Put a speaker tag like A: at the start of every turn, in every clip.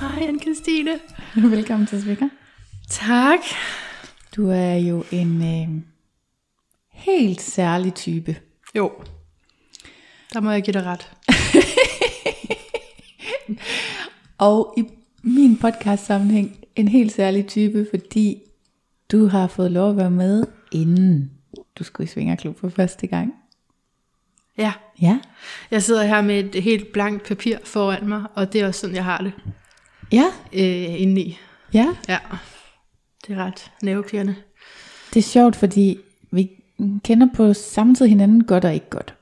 A: Hej, Anne-Christine.
B: Velkommen til Svikker.
A: Tak.
B: Du er jo en øh, helt særlig type.
A: Jo, der må jeg give dig ret.
B: Og i min podcast sammenhæng en helt særlig type, fordi du har fået lov at være med, inden du skulle i Svingerklub for første gang.
A: Ja,
B: Ja.
A: jeg sidder her med et helt blankt papir foran mig, og det er også sådan, jeg har det
B: Ja.
A: øh, indeni.
B: Ja.
A: Ja, det er ret nervekirrende.
B: Det er sjovt, fordi vi kender på samme tid hinanden godt og ikke godt.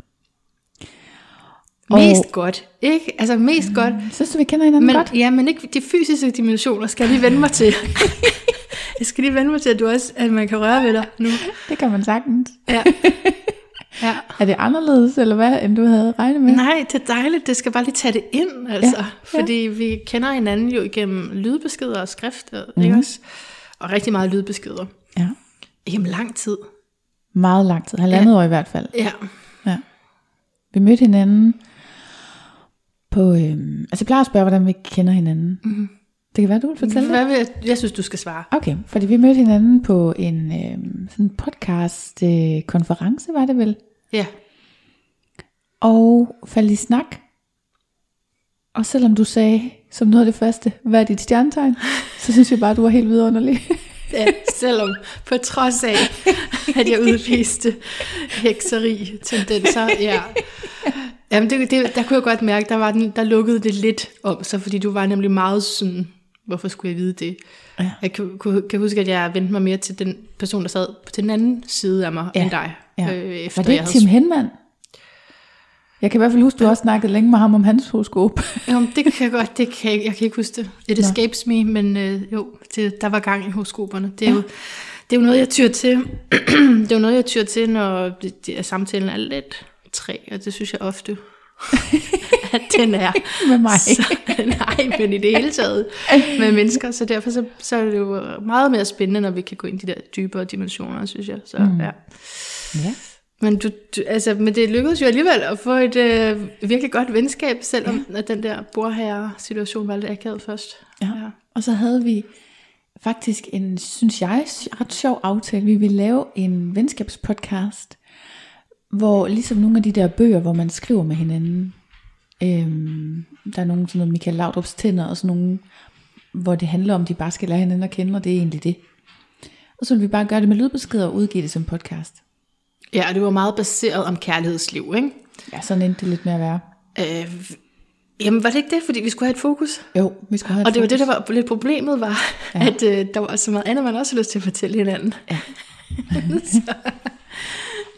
B: Og-
A: Mest godt, ikke? Altså mest mm. godt.
B: Synes du, vi kender hinanden
A: Men,
B: godt?
A: ja, men ikke de fysiske dimensioner skal jeg lige vende mig til. jeg skal lige vende mig til, at, du også, at man kan røre ved dig nu.
B: Det kan man sagtens.
A: Ja. ja.
B: Er det anderledes, eller hvad, end du havde regnet med?
A: Nej, det er dejligt. Det skal bare lige tage det ind, altså.
B: Ja.
A: Fordi vi kender hinanden jo igennem lydbeskeder og skrift, mm. Ikke også? Og rigtig meget lydbeskeder.
B: Ja.
A: Igennem lang tid.
B: Meget lang tid. Halvandet ja. år i hvert fald.
A: Ja.
B: Ja. Vi mødte hinanden på... Øhm, altså jeg plejer at spørge, hvordan vi kender hinanden. Mm-hmm. Det kan være, du vil fortælle.
A: Hvad vil jeg, jeg synes, du skal svare.
B: Okay, fordi vi mødte hinanden på en øhm, sådan podcast øh, konference, var det vel?
A: Ja.
B: Og faldt i snak. Og selvom du sagde som noget af det første, hvad er dit stjernetegn? Så synes jeg bare, du var helt vidunderlig.
A: ja. Selvom på trods af, at jeg udviste hekseri tendenser. Ja. Jamen, det, det, der kunne jeg godt mærke, der, var den, der lukkede det lidt om sig, fordi du var nemlig meget sådan, hvorfor skulle jeg vide det?
B: Ja.
A: Jeg kan, kan, kan huske, at jeg vendte mig mere til den person, der sad på den anden side af mig,
B: Ja.
A: end dig.
B: Ja.
A: Øh, efter
B: var det ikke Tim Henman? Jeg kan i hvert fald huske, du også snakkede længe med ham om hans horoskop.
A: Jo, det kan jeg godt, det kan jeg, jeg kan ikke huske det. It
B: Nå.
A: escapes me, men øh, jo, det, der var gang i horoskoperne. Det er, ja. jo, det er jo noget, jeg tyr til. det er jo noget, jeg tyr til, når det, det er, samtalen er lidt træ, og det synes jeg ofte, at den er.
B: Med mig.
A: Så, nej, men i det hele taget med mennesker, så derfor så, så er det jo meget mere spændende, når vi kan gå ind i de der dybere dimensioner, synes jeg. Så, mm. ja.
B: Ja.
A: Men, du, du, altså, men det lykkedes jo alligevel at få et øh, virkelig godt venskab, selvom ja. at den der bordherre-situation var lidt akavet først.
B: Ja. Og så havde vi faktisk en, synes jeg, ret sjov aftale. Vi ville lave en venskabspodcast, hvor ligesom nogle af de der bøger, hvor man skriver med hinanden, øhm, der er nogle sådan noget Michael Laudrups tænder og sådan nogle, hvor det handler om, de bare skal lære hinanden at kende, og det er egentlig det. Og så ville vi bare gøre det med lydbeskeder og udgive det som podcast.
A: Ja, og det var meget baseret om kærlighedsliv, ikke?
B: Ja, sådan endte det lidt med at være.
A: Øh, jamen, var det ikke det, fordi vi skulle have et fokus?
B: Jo, vi skulle have et
A: Og det var det,
B: fokus.
A: der var lidt problemet, var,
B: Ja.
A: ja. at øh, der var så meget andet, man også havde lyst til at fortælle hinanden.
B: Ja.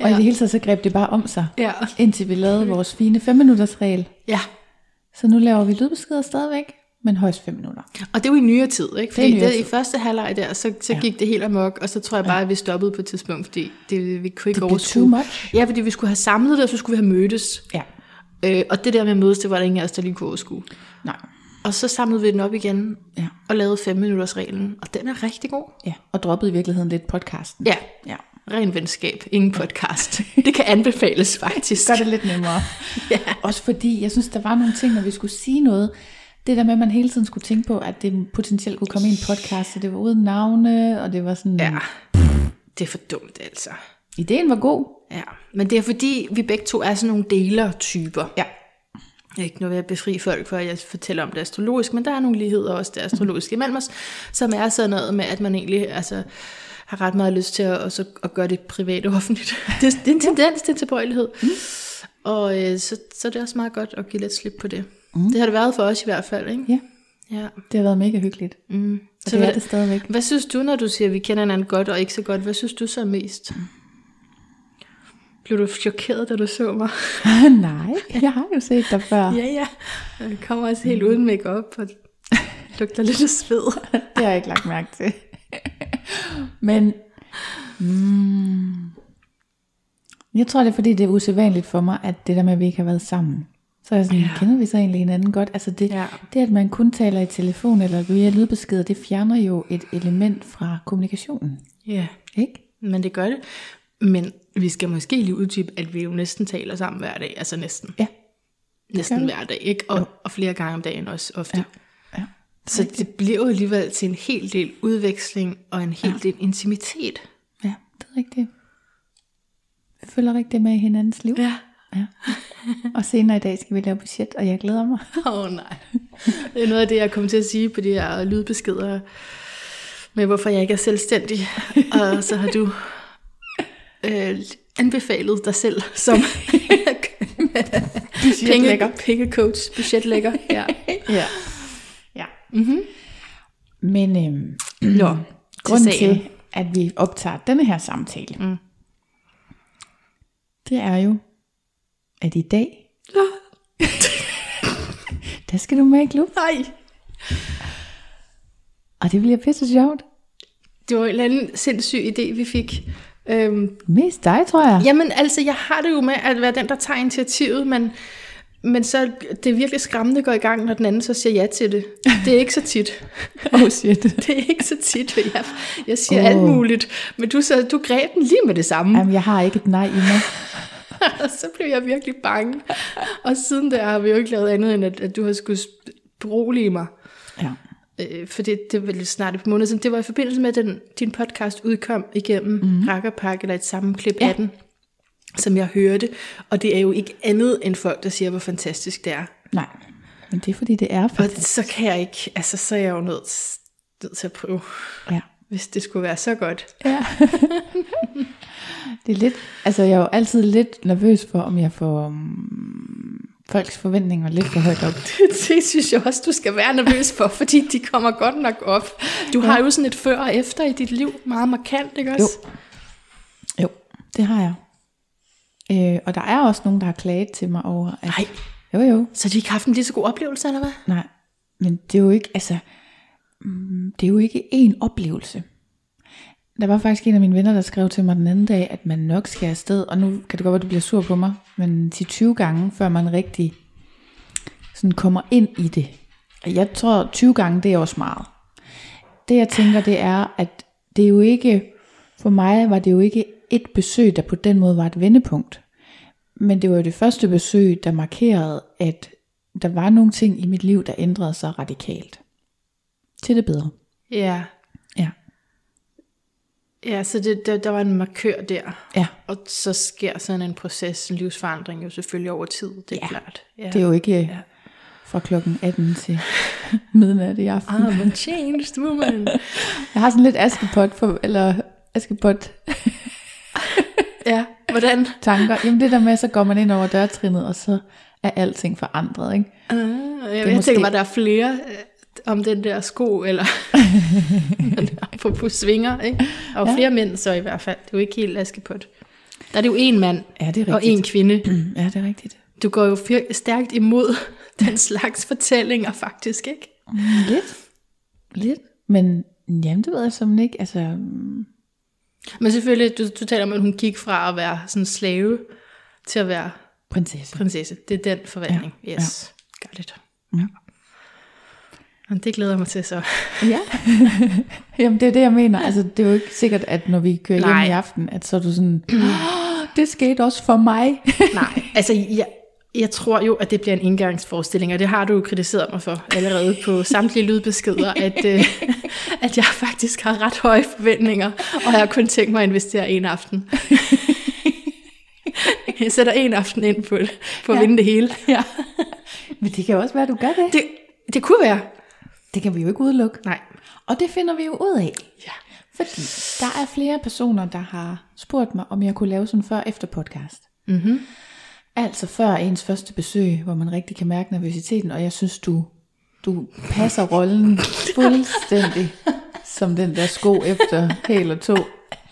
B: Og i det hele taget, så greb det bare om sig,
A: Ja.
B: indtil vi lavede vores fine 5 minutters regel.
A: Ja,
B: Så nu laver vi lydbeskeder stadigvæk, men højst 5 minutter.
A: og det er jo i nyere tid, ikke? Fordi
B: nyere
A: det,
B: tid.
A: i første halvleg der, så, så
B: Ja.
A: ja. gik det helt amok, og så tror jeg bare, at vi stoppede på et tidspunkt, fordi det, vi kunne ikke
B: Det blev
A: overskue.
B: too much.
A: Ja, fordi vi skulle have samlet det, og så skulle vi have mødtes.
B: Ja.
A: Øh, og det der med at mødes, det var der ingen af os, der lige kunne overskue.
B: Nej.
A: Og så samlede vi den op igen,
B: Ja.
A: og lavede 5 minutters reglen, og den er rigtig god.
B: Ja, og droppede i virkeligheden lidt podcasten.
A: Ja,
B: ja.
A: Ren venskab, ingen podcast. Det kan anbefales faktisk.
B: Gør det lidt nemmere.
A: Ja.
B: Også fordi, jeg synes, der var nogle ting, når vi skulle sige noget. Det der med, at man hele tiden skulle tænke på, at det potentielt kunne komme i en podcast, så det var uden navne, og det var sådan...
A: Ja, det er for dumt altså.
B: Ideen var god.
A: Ja, men det er fordi, vi begge to er sådan nogle deler-typer.
B: Ja.
A: Jeg er ikke noget ved at befri folk for, at jeg fortæller om det astrologisk, men der er nogle ligheder også det astrologiske imellem os, som er sådan noget med, at man egentlig altså, har ret meget lyst til at, også at gøre det privat og offentligt. Det, det er en tendens til tilbøjelighed. Mm. Og øh, så, så det er også meget godt at give lidt slip på det. Mm. Det har det været for os i hvert fald, ikke?
B: Ja,
A: Ja.
B: det har været mega hyggeligt.
A: Mm.
B: Og
A: Så
B: det er det stadigvæk.
A: hvad synes du, når du siger, at vi kender hinanden godt og ikke så godt? Hvad synes du så er mest? Blev du chokeret, da du så mig?
B: Nej, jeg har jo set dig før.
A: Ja, ja. Jeg kommer også helt uden makeup og lugter lidt af sved.
B: Det har jeg ikke lagt mærke til. Men mm, jeg tror, det er fordi, det er usædvanligt for mig, at det der med, at vi ikke har været sammen. Så er jeg sådan,
A: Ja.
B: kender vi så egentlig hinanden godt? Altså det,
A: Ja.
B: det, at man kun taler i telefon eller via lydbeskeder, det fjerner jo et element fra kommunikationen.
A: Ja,
B: Ikke?
A: men det gør det. Men vi skal måske lige uddybe, at vi jo næsten taler sammen hver dag. Altså næsten.
B: Ja.
A: Næsten hver dag, ikke? Og, og flere gange om dagen også ofte.
B: Ja. Ja.
A: Så det bliver jo alligevel til en hel del udveksling og en hel del intimitet.
B: Ja, det er rigtigt. Vi følger rigtig med i hinandens liv.
A: Ja.
B: ja. Og senere i dag skal vi lave budget, og jeg glæder mig.
A: Åh oh, nej. Det er noget af det, jeg kommer til at sige på de her lydbeskeder med, hvorfor jeg ikke er selvstændig. Og så har du øh, anbefalet dig selv som penge, pengecoach, budgetlægger. Ja.
B: Ja. Ja. Mm-hmm. Men øhm,
A: Nå,
B: grunden
A: sagen.
B: til, at vi optager denne her samtale, mm. det er jo, at i dag, der skal du med i klub,
A: Nej,
B: og det bliver pisse sjovt.
A: det var en eller anden sindssyg idé, vi fik. Øhm,
B: Mest dig, tror jeg.
A: Jamen altså, jeg har det jo med at være den, der tager initiativet, men, men så det er virkelig skræmmende at gå i gang, når den anden så siger ja til det. Det er ikke så tit.
B: Oh shit.
A: Det er ikke så tit, jeg, jeg siger
B: Åh.
A: alt muligt. Men du, så, du greb den lige med det samme,
B: Jamen, jeg har ikke et nej i mig.
A: og så blev jeg virkelig bange. Og siden der har vi jo ikke lavet andet, end at, at du har skulle berolige mig.
B: Ja.
A: Øh, for det, det var lidt snart et par måneder siden. Det var i forbindelse med, at den, din podcast udkom igennem mm. Rakkerpak, eller et sammenklip. Ja. af den, som jeg hørte. Og det er jo ikke andet end folk, der siger, hvor fantastisk det er.
B: Nej, men det er fordi, det er
A: Og
B: faktisk.
A: så kan jeg ikke, altså så er jeg jo nødt, nødt til at prøve,
B: Ja.
A: hvis det skulle være så godt.
B: Ja. det er lidt, altså jeg er jo altid lidt nervøs for, om jeg får um, folks forventninger lidt for højt op.
A: Det synes jeg også, du skal være nervøs for, fordi de kommer godt nok op. Du ja. har jo sådan et før og efter i dit liv, meget markant, ikke også?
B: Jo, det har jeg. Øh, og der er også nogen, der har klaget til mig over, at...
A: Nej.
B: Jo, jo.
A: Så de har ikke haft en lige så god oplevelse, eller hvad?
B: Nej, men det er jo ikke, altså... mm, Det er jo ikke én oplevelse. Der var faktisk en af mine venner, der skrev til mig den anden dag, at man nok skal afsted, og nu kan det godt være, du bliver sur på mig, men 10-20 gange, før man rigtig sådan kommer ind i det. Og Jeg tror, 20 gange, det er også meget. Det jeg tænker, det er, at det er jo ikke, for mig var det jo ikke et besøg, der på den måde var et vendepunkt. Men det var jo det første besøg, der markerede, at der var nogle ting i mit liv, der ændrede sig radikalt. Til det bedre.
A: Ja.
B: Ja.
A: Ja, så det, der, der var en markør der.
B: Ja,
A: Og så sker sådan en proces, en livsforandring jo selvfølgelig over tid, det er
B: Ja.
A: klart. Ja.
B: det er jo ikke ja. fra klokken 18 til midnat i aften.
A: I'm a changed woman.
B: Jeg har sådan lidt askepot, for, eller askepot
A: hvordan?
B: tanker. Jamen det der med, så går man ind over dørtrinnet, og så er alting forandret, ikke?
A: Uh, jeg, jeg
B: måske-
A: tænker bare, der er flere øh, om den der sko, eller på, på svinger, ikke? Og ja. Flere mænd så i hvert fald. Det er jo ikke helt askepot. Der er det jo en mand
B: Ja, det er
A: og
B: rigtigt.
A: en kvinde.
B: Ja, det er rigtigt.
A: Du går jo stærkt imod den slags fortællinger faktisk, ikke?
B: Mm, Lidt. Lidt. Men jamen, det ved jeg som ikke. Altså, mm,
A: Men selvfølgelig, du, du taler om, at hun gik fra at være sådan slave til at være
B: prinsesse.
A: prinsesse. Det er den forvandling.
B: Ja,
A: Yes, got it. Og det glæder jeg mig til så.
B: Ja. Jamen, det er det, jeg mener. Altså, det er jo ikke sikkert, at når vi kører hjem
A: Nej.
B: i aften, at så er du sådan, "Åh, det skete også for mig.
A: Nej, altså jeg, jeg tror jo, at det bliver en indgangsforestilling, og det har du jo kritiseret mig for allerede på samtlige lydbeskeder, at, øh, at jeg faktisk har ret høje forventninger, og jeg har kun tænkt mig at investere en aften. Jeg sætter en aften ind på, det, på at
B: Ja.
A: vinde det hele.
B: ja. Men det kan jo også være, at du gør det.
A: Det, det kunne være.
B: Det kan vi jo ikke udelukke.
A: Nej.
B: Og det finder vi jo ud af.
A: Ja.
B: Fordi der er flere personer, der har spurgt mig, om jeg kunne lave sådan før efter podcast.
A: Mm-hmm.
B: Altså før ens første besøg, hvor man rigtig kan mærke nervøsiteten, og jeg synes, du, du passer rollen fuldstændig som den der sko efter hæl og to.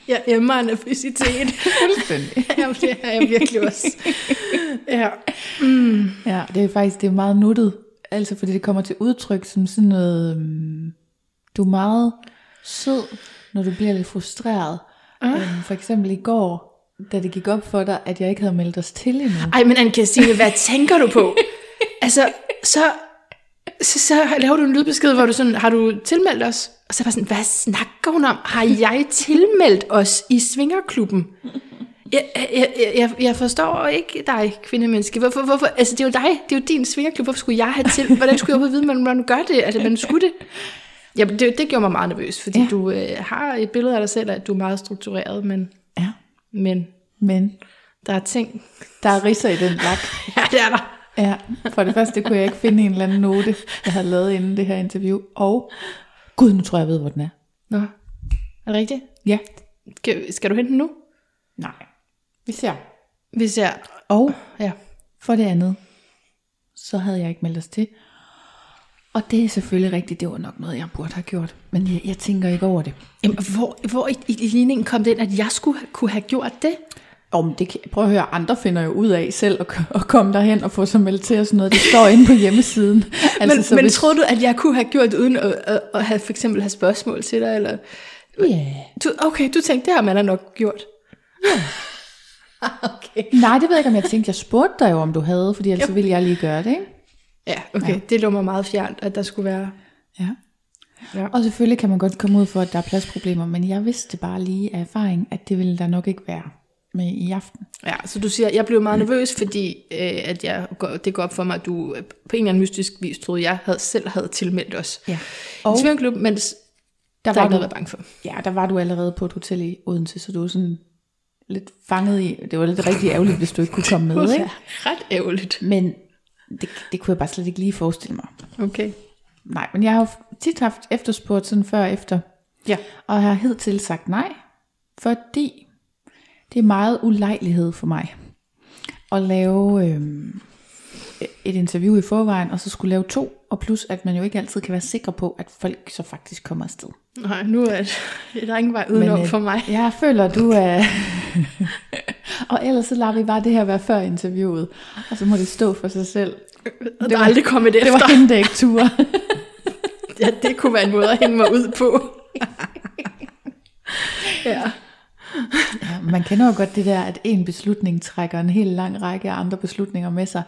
A: Jeg emmer nervøsitet.
B: Fuldstændig.
A: Jamen, det er jeg virkelig også. Ja.
B: Ja, det er faktisk det er meget nuttet. Altså fordi det kommer til udtryk som sådan noget, um, du er meget sød, når du bliver lidt frustreret.
A: Ah.
B: Um, for eksempel i går, da det gik op for dig, at jeg ikke havde meldt os til endnu.
A: Ej, men Anne-Christine, hvad tænker du på? Altså, så, så, så laver du en lydbesked, hvor du sådan, har du tilmeldt os? Og så er jeg bare sådan, hvad snakker hun om? Har jeg tilmeldt os i Svingerklubben? Jeg, jeg, jeg, jeg, forstår ikke dig, kvindemenneske. Hvorfor, hvorfor? Altså, det er jo dig. Det er jo din svingerklub. Hvorfor skulle jeg have til? Hvordan skulle jeg overhovedet vide, hvordan man gør det? Altså, man skulle det. Ja, det, det gjorde mig meget nervøs, fordi
B: Ja.
A: du øh, har et billede af dig selv, at du er meget struktureret, men, men
B: men
A: der er ting.
B: der er risser i den lak.
A: Ja, det er der.
B: Ja, for det første kunne jeg ikke finde en eller anden note, jeg havde lavet inden det her interview. Og, gud, nu tror jeg, jeg ved, hvor den er.
A: Nå, er det rigtigt?
B: Ja.
A: Skal, skal du hente den nu?
B: Nej. Vi ser.
A: Hvis jeg...
B: Og
A: Ja.
B: for det andet, så havde jeg ikke meldt os til. Og det er selvfølgelig rigtigt, det var nok noget, jeg burde have gjort. Men jeg, jeg tænker ikke over det.
A: Jamen, hvor, hvor i, i, ligningen kom det ind, at jeg skulle kunne have gjort det?
B: Om det kan, prøv at høre, andre finder jo ud af selv at, at komme derhen og få sig meldt til og sådan noget. Det står inde på hjemmesiden.
A: Altså, men,
B: så
A: men
B: hvis-
A: troede du, at jeg kunne have gjort det, uden at, at, at have, for eksempel have spørgsmål til dig? Eller?
B: Ja.
A: Du, okay, du tænkte, det har man da nok gjort. okay.
B: Nej, det ved jeg ikke, om jeg tænkte. Jeg spurgte dig jo, om du havde, fordi ellers så ville jeg lige gøre det, ikke?
A: Ja, okay. Ja. Det lå mig meget fjernt, at der skulle være...
B: Ja.
A: Ja.
B: Og selvfølgelig kan man godt komme ud for, at der er pladsproblemer, men jeg vidste bare lige af erfaring, at det ville der nok ikke være med i aften.
A: Ja, så du siger, jeg blev meget nervøs, fordi øh, at jeg, det går op for mig, at du øh, på en eller anden mystisk vis troede, jeg havde, selv havde tilmeldt os.
B: Ja.
A: Og en svømmeklub, mens
B: der
A: der er
B: var,
A: ikke noget at være bange for.
B: ja, der var du allerede på et hotel i Odense, så du var sådan lidt fanget i, det var lidt rigtig ærgerligt, hvis du ikke kunne komme med, ikke?
A: Ret ærgerligt.
B: Men det, det kunne jeg bare slet ikke lige forestille mig.
A: Okay.
B: Nej, men jeg har jo tit haft efterspurgt sådan før og efter,
A: Ja.
B: og jeg har hidtil sagt nej, fordi det er meget ulejlighed for mig at lave øhm, et interview i forvejen, og så skulle lave to, og plus at man jo ikke altid kan være sikker på, at folk så faktisk kommer afsted.
A: Nej, nu er det, der er ingen vej udenom
B: øh,
A: for mig.
B: Jeg føler, du er... og ellers så lader vi bare det her være før interviewet, og så må det stå for sig selv.
A: Og der er aldrig kommet
B: Det
A: efter.
B: var hende, der ikke turde.
A: Ja, det kunne være en måde at hænge mig ud på. ja.
B: Ja, man kender jo godt det der, at en beslutning trækker en helt lang række af andre beslutninger med sig.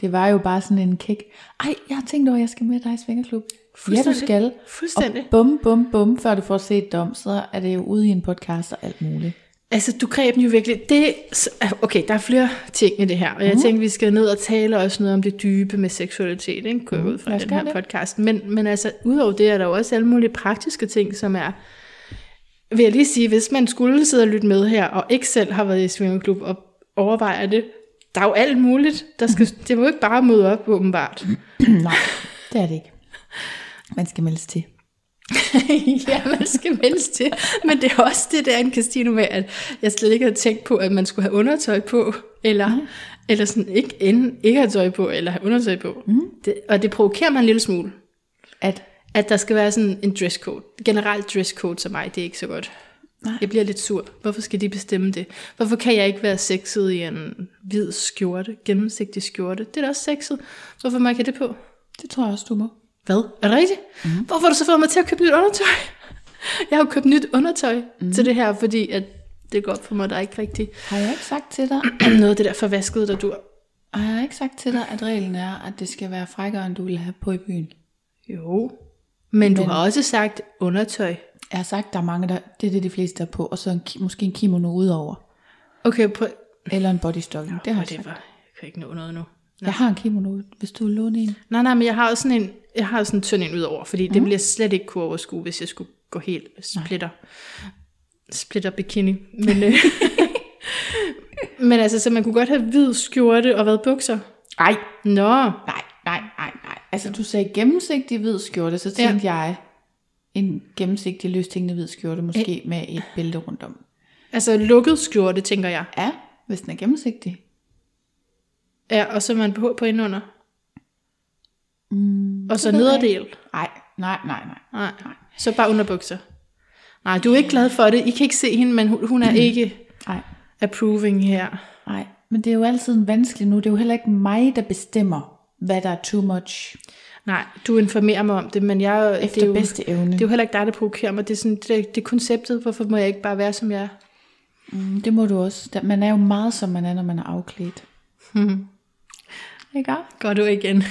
B: Det var jo bare sådan en kæk. Ej, jeg har tænkt over, at jeg skal med dig i Svingerklub. Ja, du skal.
A: Fuldstændig.
B: Og bum, bum, bum, før du får set dom, så er det jo ude i en podcast og alt muligt.
A: Altså, du greb den jo virkelig. Det, okay, der er flere ting i det her, og jeg
B: Mhm.
A: tænker, vi skal ned og tale også noget om det dybe med seksualitet, ikke? Kunne jeg ud fra
B: Mhm.
A: den her
B: det.
A: podcast. Men, men altså, udover det er der jo også alle mulige praktiske ting, som er, vil jeg lige sige, hvis man skulle sidde og lytte med her, og ikke selv har været i swingerklub og overvejer det, der er jo alt muligt. Der skal,
B: Mhm.
A: det må jo ikke bare møde op, åbenbart.
B: Nej, det er det ikke. Man skal meldes til.
A: ja, man skal meldes til. Men det er også det der, en Christine med, at jeg slet ikke havde tænkt på, at man skulle have undertøj på, eller, mm. eller sådan ikke, enten ikke have tøj på, eller have undertøj på. Mm. Det, og det provokerer mig en lille smule,
B: At,
A: at der skal være sådan en dresscode. Generelt dresscode til mig, det er ikke så godt.
B: Nej.
A: Jeg bliver lidt sur. Hvorfor skal de bestemme det? Hvorfor kan jeg ikke være sexet i en hvid skjorte, gennemsigtig skjorte? Det er da også sexet. Hvorfor må jeg ikke have det på?
B: det tror jeg også, du må.
A: Hvad? Er det rigtigt? Mm. Hvorfor har du så fået mig til at købe nyt undertøj? Jeg har jo købt nyt undertøj mm. til det her, fordi at det går op for mig, der er ikke rigtig
B: Har jeg ikke sagt til dig,
A: noget af det der forvaskede, der dur.
B: har jeg ikke sagt til dig, at reglen er, at det skal være frækkere, end du vil have på i byen?
A: Jo. Men du
B: Men-
A: har også sagt undertøj.
B: Jeg har sagt, der er mange, der, det er det, de fleste er på, og så en, måske en kimono udover.
A: Okay, på...
B: Eller en bodystocking. det har jeg
A: det
B: sagt.
A: var, jeg kan ikke nå noget nu.
B: Jeg har en kimono, hvis du vil låne en.
A: Nej, nej, men jeg har også sådan en, jeg har sådan en tynd en ud over, fordi mm. det jeg slet ikke kunne overskue, hvis jeg skulle gå helt splitter. Splitter bikini. Men, øh, men altså, så man kunne godt have hvid skjorte og hvad bukser.
B: Nej,
A: Nå,
B: nej, nej, nej, nej. Altså, du sagde gennemsigtig hvid skjorte, så tænkte ja. jeg en gennemsigtig løstingende hvid skjorte, måske med et bælte rundt om.
A: altså lukket skjorte, tænker jeg.
B: Ja, hvis den er gennemsigtig.
A: Ja, og så man på, på indunder. Mm, og så nederdel.
B: Nej, nej, nej, nej.
A: Nej, så bare underbukser. Nej, du er ikke glad for det. I kan ikke se hende, men hun, hun er ikke
B: Nej,
A: approving her.
B: nej. Men det er jo altid vanskeligt nu. Det er jo heller ikke mig, der bestemmer, hvad der er too much.
A: Nej, du informerer mig om det, men jeg,
B: Efter
A: det er jo,
B: bedste evne.
A: Det er jo heller ikke dig, der provokerer mig. Det er, sådan, det, er- det er konceptet. Hvorfor må jeg ikke bare være, som jeg er?
B: Mm, Det må du også. Man er jo meget, som man er, når man er afklædt.
A: Hmm.
B: Ikke
A: Går du igen?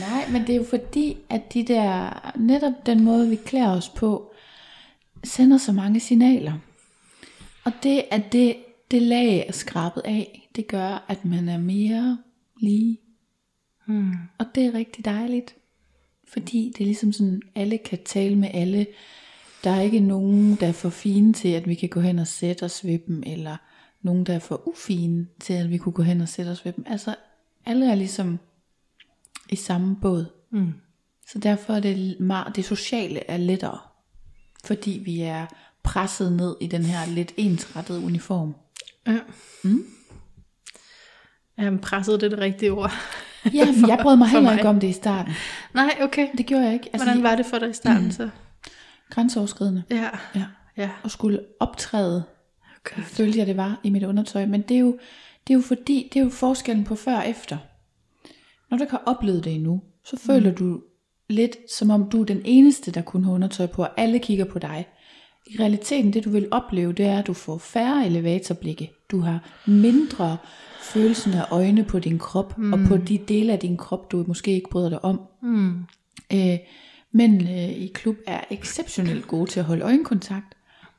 B: Nej, men det er jo fordi, at de der, netop den måde, vi klæder os på, sender så mange signaler. Og det, at det, det lag er skrabet af, det gør, at man er mere lige.
A: Hmm.
B: Og det er rigtig dejligt. Fordi det er ligesom sådan, alle kan tale med alle. Der er ikke nogen, der er for fine til, at vi kan gå hen og sætte os ved dem, eller nogen, der er for ufine til, at vi kunne gå hen og sætte os ved dem. Altså, alle er ligesom i samme båd.
A: Mm.
B: Så derfor er det meget, det sociale er lettere. Fordi vi er presset ned i den her lidt ensrettede uniform.
A: Ja. Mm. Jamen, presset det er det rigtige ord.
B: Ja, men jeg brød mig
A: For
B: heller
A: mig.
B: ikke om det i starten.
A: Nej, okay.
B: Det gjorde jeg ikke. Altså,
A: Hvordan var det for dig i starten så?
B: grænseoverskridende.
A: Ja.
B: Ja.
A: Ja.
B: Og skulle optræde,
A: Okay.
B: følte jeg det var i mit undertøj. Men det er jo, det er jo fordi, det er jo forskellen på før og efter. Når du ikke har oplevet det endnu, så føler
A: Mm.
B: du lidt som om du er den eneste, der kun har undertøj på, og alle kigger på dig. I realiteten, det du vil opleve, det er, at du får færre elevatorblikke. Du har mindre følelsen af øjne på din krop, mm. og på de dele af din krop, du måske ikke bryder dig om.
A: Mm.
B: Øh, men øh, i klub er exceptionelt gode til at holde øjenkontakt.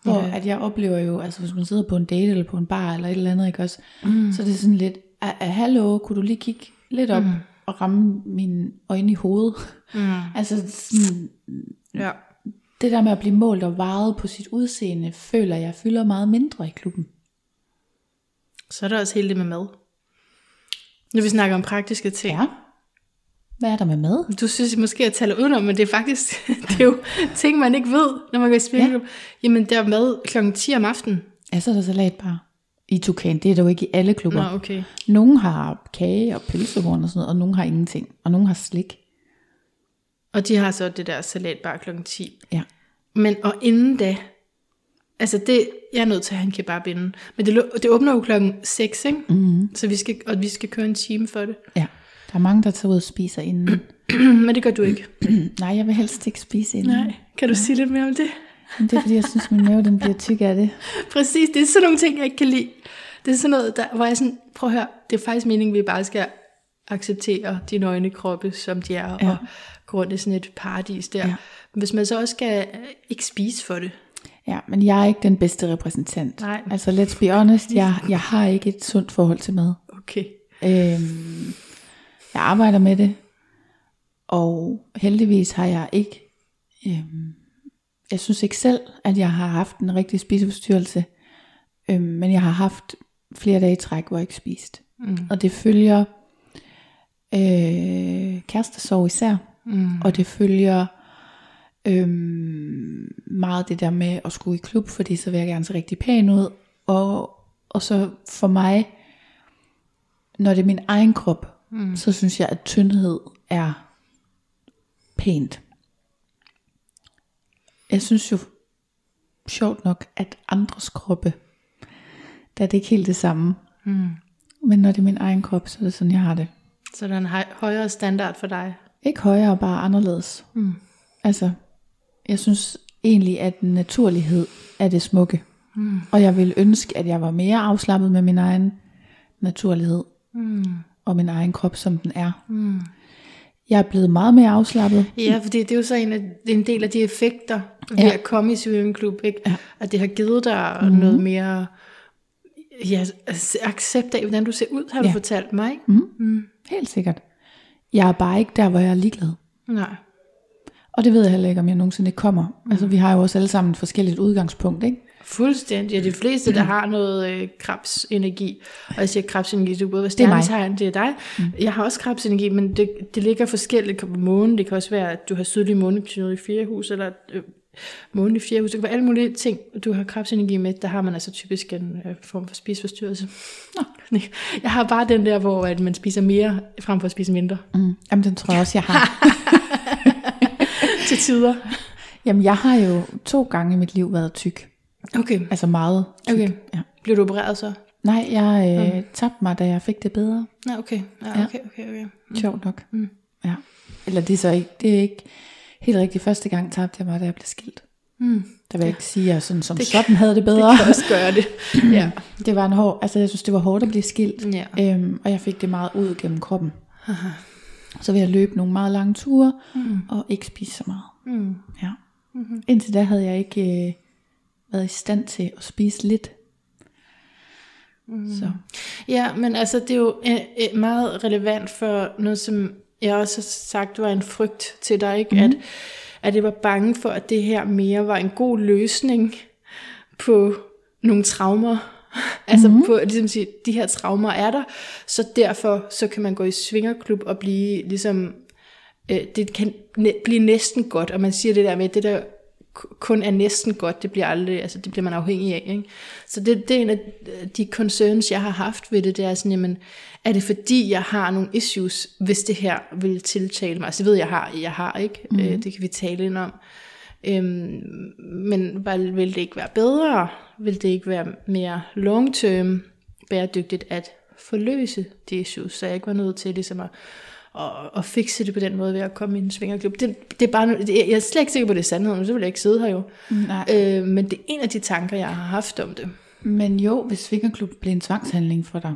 B: Hvor
A: Ja.
B: at jeg oplever jo, altså hvis man sidder på en date eller på en bar eller et eller andet, ikke også, mm. så er det sådan lidt, ah, ah, hallo, kunne du lige kigge lidt op mm. og ramme mine øjne i hovedet?
A: Mm.
B: altså sådan,
A: Ja.
B: det der med at blive målt og vejet på sit udseende, føler jeg fylder meget mindre i klubben.
A: Så er der også hele det med mad. Når vi snakker om praktiske ting.
B: Ja. Hvad er der med mad?
A: Du synes måske, at jeg taler udenom, men det er faktisk det er jo ting, man ikke ved, når man går i spilklub. Ja. Jamen, der er mad kl. 10 om aftenen.
B: Ja, så er der salatbar. I Tukan, det er der jo ikke i alle klubber.
A: Nå, okay.
B: Nogle har kage og pølsehorn og sådan noget, og nogle har ingenting. Og nogle har slik.
A: Og de har så det der salatbar kl. 10.
B: Ja.
A: Men og inden da, altså det, jeg er nødt til at have en kebab inden. Men det, det åbner jo klokken 6, ikke?
B: Mm-hmm.
A: Så vi skal, og vi skal køre en time for det.
B: Ja. Der er mange, der tager ud og spiser inden.
A: Men det gør du ikke.
B: Nej, jeg vil helst ikke spise inden.
A: Nej. Kan du sige lidt mere om det?
B: Men det er fordi, jeg synes, min mave den bliver tyk af det.
A: Præcis, det er sådan nogle ting, jeg ikke kan lide. Det er sådan noget, der, hvor jeg sådan, prøv at høre, det er faktisk meningen, vi bare skal acceptere de nøgne kroppe, som de er,
B: Ja.
A: og gå rundt i sådan et paradis der.
B: Ja.
A: Ja. Hvis man så også skal øh, ikke spise for det.
B: Ja, men jeg er ikke den bedste repræsentant.
A: Nej.
B: Altså, let's be honest, jeg, jeg har ikke et sundt forhold til mad.
A: Okay.
B: Øhm, jeg arbejder med det, og heldigvis har jeg ikke, øhm, jeg synes ikke selv, at jeg har haft en rigtig spiseforstyrrelse, øhm, men jeg har haft flere dage i træk, hvor jeg ikke spist.
A: Mm.
B: Og det følger øh, kærestesorg især,
A: Mm.
B: og det følger øhm, meget det der med at skulle i klub, fordi så vil jeg gerne se rigtig pæn ud. Og, og så for mig, når det er min egen krop, mm. så synes jeg, at tyndhed er pænt. Jeg synes jo sjovt nok, at andres kroppe, der er det ikke helt det samme.
A: Mm.
B: Men når det er min egen krop, så er det sådan, jeg har det.
A: Så der er en høj, højere standard for dig.
B: Ikke højere, bare anderledes.
A: Mm.
B: Altså, jeg synes egentlig, at naturlighed er det smukke.
A: Mm.
B: Og jeg vil ønske, at jeg var mere afslappet med min egen naturlighed
A: Mm.
B: Og min egen krop, som den er.
A: Mm.
B: Jeg er blevet meget mere afslappet.
A: Ja, fordi det er jo så en, af, en del af de effekter ved
B: Ja.
A: at komme i svømmeklub, ikke?
B: Ja.
A: At det har givet dig mm-hmm. noget mere ja, accept af, hvordan du ser ud, har du
B: Ja.
A: fortalt mig, ikke?
B: Mm. Mm. Helt sikkert. Jeg er bare ikke der, hvor jeg er ligeglad.
A: Nej.
B: Og det ved jeg heller ikke, om jeg nogensinde kommer. Mm. Altså, vi har jo også alle sammen et forskelligt udgangspunkt, ikke?
A: Fuldstændig. Og de fleste, der har noget øh, krebsenergi, og jeg siger krebsenergi, det er både
B: er
A: stjernetegn, det er dig. Mm. Jeg har også krebsenergi, men det, det ligger forskelligt på månen. Det kan også være, at du har sydlig måneknude i hus, eller øh, månen i fjerde hus. Det kan være alle mulige ting, du har krebsenergi med. Der har man altså typisk en øh, form for spiseforstyrrelse. Nå. Jeg har bare den der, hvor at man spiser mere, frem for at spise mindre.
B: Mm. Jamen, den tror jeg også, jeg har.
A: Til tider.
B: Jamen, jeg har jo to gange i mit liv været tyk.
A: Okay.
B: Altså meget tyk.
A: Okay.
B: Ja.
A: Bliver du opereret så?
B: Nej, jeg øh, tabte mig, da jeg fik det bedre.
A: Ja, okay. Ja,
B: Ja.
A: okay, okay, okay.
B: Mm. Sjovt nok.
A: Mm.
B: Ja. Eller det er så ikke, det er ikke helt rigtigt. Første gang tabte jeg mig, da jeg blev skilt.
A: Mm.
B: Der vil jeg ikke sige, at jeg sådan, som
A: Det
B: sådan havde det bedre.
A: Det kan også gøre det. ja.
B: Det var en hård, altså jeg synes, det var hårdt at blive skilt.
A: Ja.
B: Øhm, og jeg fik det meget ud gennem kroppen. Så vil jeg løbe nogle meget lange ture,
A: Mm.
B: og ikke spise så meget.
A: Mm.
B: Ja. Mm-hmm. Indtil da havde jeg ikke øh, været i stand til at spise lidt. Mm. Så.
A: Ja, men altså, det er jo øh, øh, meget relevant for noget, som jeg også har sagt var en frygt til dig, ikke? Mm. At, at jeg var bange for, at det her mere var en god løsning på nogle traumer. altså mm. på, ligesom at sige, de her traumer er der, så derfor så kan man gå i svingerklub og blive ligesom, øh, det kan næ- blive næsten godt, og man siger det der med, det der kun er næsten godt, det bliver aldrig, altså det bliver man afhængig af, ikke? Så det, det er en af de concerns, jeg har haft ved det, det er sådan, jamen, er det fordi, jeg har nogle issues, hvis det her vil tiltale mig? Altså det ved jeg har, jeg har, ikke? Mm. Øh, det kan vi tale ind om. Øhm, men vil det ikke være bedre? Vil det ikke være mere long-term bæredygtigt at forløse de issues, så jeg ikke var nødt til ligesom at, at, at fikse det på den måde ved at komme i en svingerklub. Det, det er bare, det, jeg er slet ikke sikker på, det er sandheden, men så vil jeg ikke sidde her jo.
B: Nej.
A: Øh, men det er en af de tanker, jeg har haft om det.
B: Men jo, hvis svingerklub blev en tvangshandling for dig.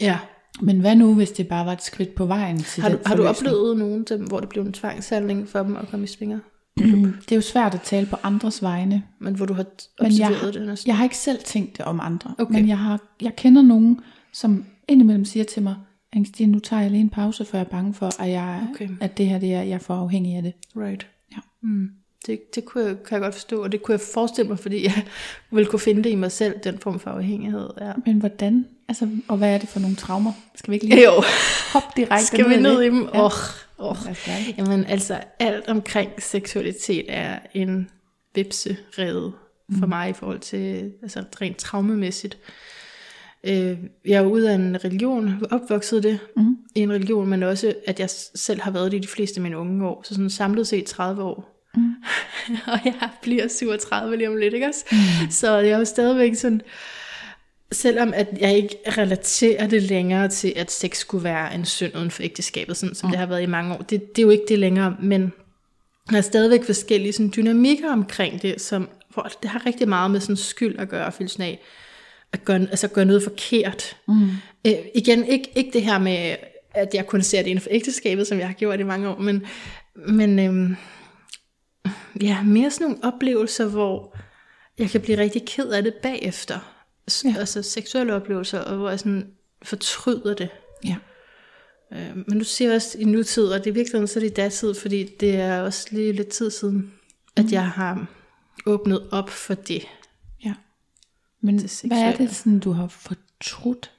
A: Ja.
B: Men hvad nu, hvis det bare var et skridt på vejen til
A: Har du, har du oplevet nogen, dem, hvor det blev en tvangshandling for dem at komme i svinger?
B: Mm, Det er jo svært at tale på andres vegne.
A: Men hvor du har
B: Men jeg,
A: observeret det næsten?
B: jeg har ikke selv tænkt det om andre.
A: Okay.
B: Men jeg, har, jeg kender nogen, som indimellem siger til mig, Angstine, nu tager jeg lige en pause, for jeg er bange for, at, jeg,
A: Okay.
B: at det her det er, jeg er for afhængig af det.
A: Right.
B: Ja.
A: Mm. Det, det kunne jeg, kan jeg godt forstå, og det kunne jeg forestille mig, fordi jeg ville kunne finde det i mig selv, den form for afhængighed. Ja.
B: Men hvordan? Altså, og hvad er det for nogle traumer? Skal vi ikke lige
A: Jo,
B: hoppe direkte
A: skal vi ned i dem?
B: Ja. Gøre det.
A: Jamen altså, alt omkring seksualitet er en vipserede for mig i forhold til, altså rent traumemæssigt. Øh, jeg er ude af en religion, opvokset i det,
B: Mhm.
A: i en religion, men også, at jeg selv har været det i de fleste af mine unge år, så sådan samlet set 30 år.
B: Mhm.
A: og jeg bliver 37 lige om lidt, ikke også? Så jeg er jo stadigvæk sådan, selvom at jeg ikke relaterer det længere til, at sex skulle være en synd uden for ægteskabet, sådan som mm. det har været i mange år. Det, det er jo ikke det længere, men der er stadigvæk forskellige sådan, dynamikker omkring det, som, hvor det har rigtig meget med sådan skyld at gøre, følelsen af at gøre, altså gøre noget forkert. Mm. Øh, igen, ikke, ikke det her med, at jeg kun ser det inden for ægteskabet, som jeg har gjort i mange år, men, men øhm, ja, mere sådan nogle oplevelser, hvor jeg kan blive rigtig ked af det bagefter.
B: Ja.
A: Altså seksuelle oplevelser, og hvor jeg sådan fortryder det.
B: Ja.
A: Øh, men du siger også i nutid, og det er virkelig så er det i datid, fordi det er også lige lidt tid siden, at jeg har åbnet op for det.
B: Ja. Men
A: Det
B: hvad er det, sådan, du har fortrudt?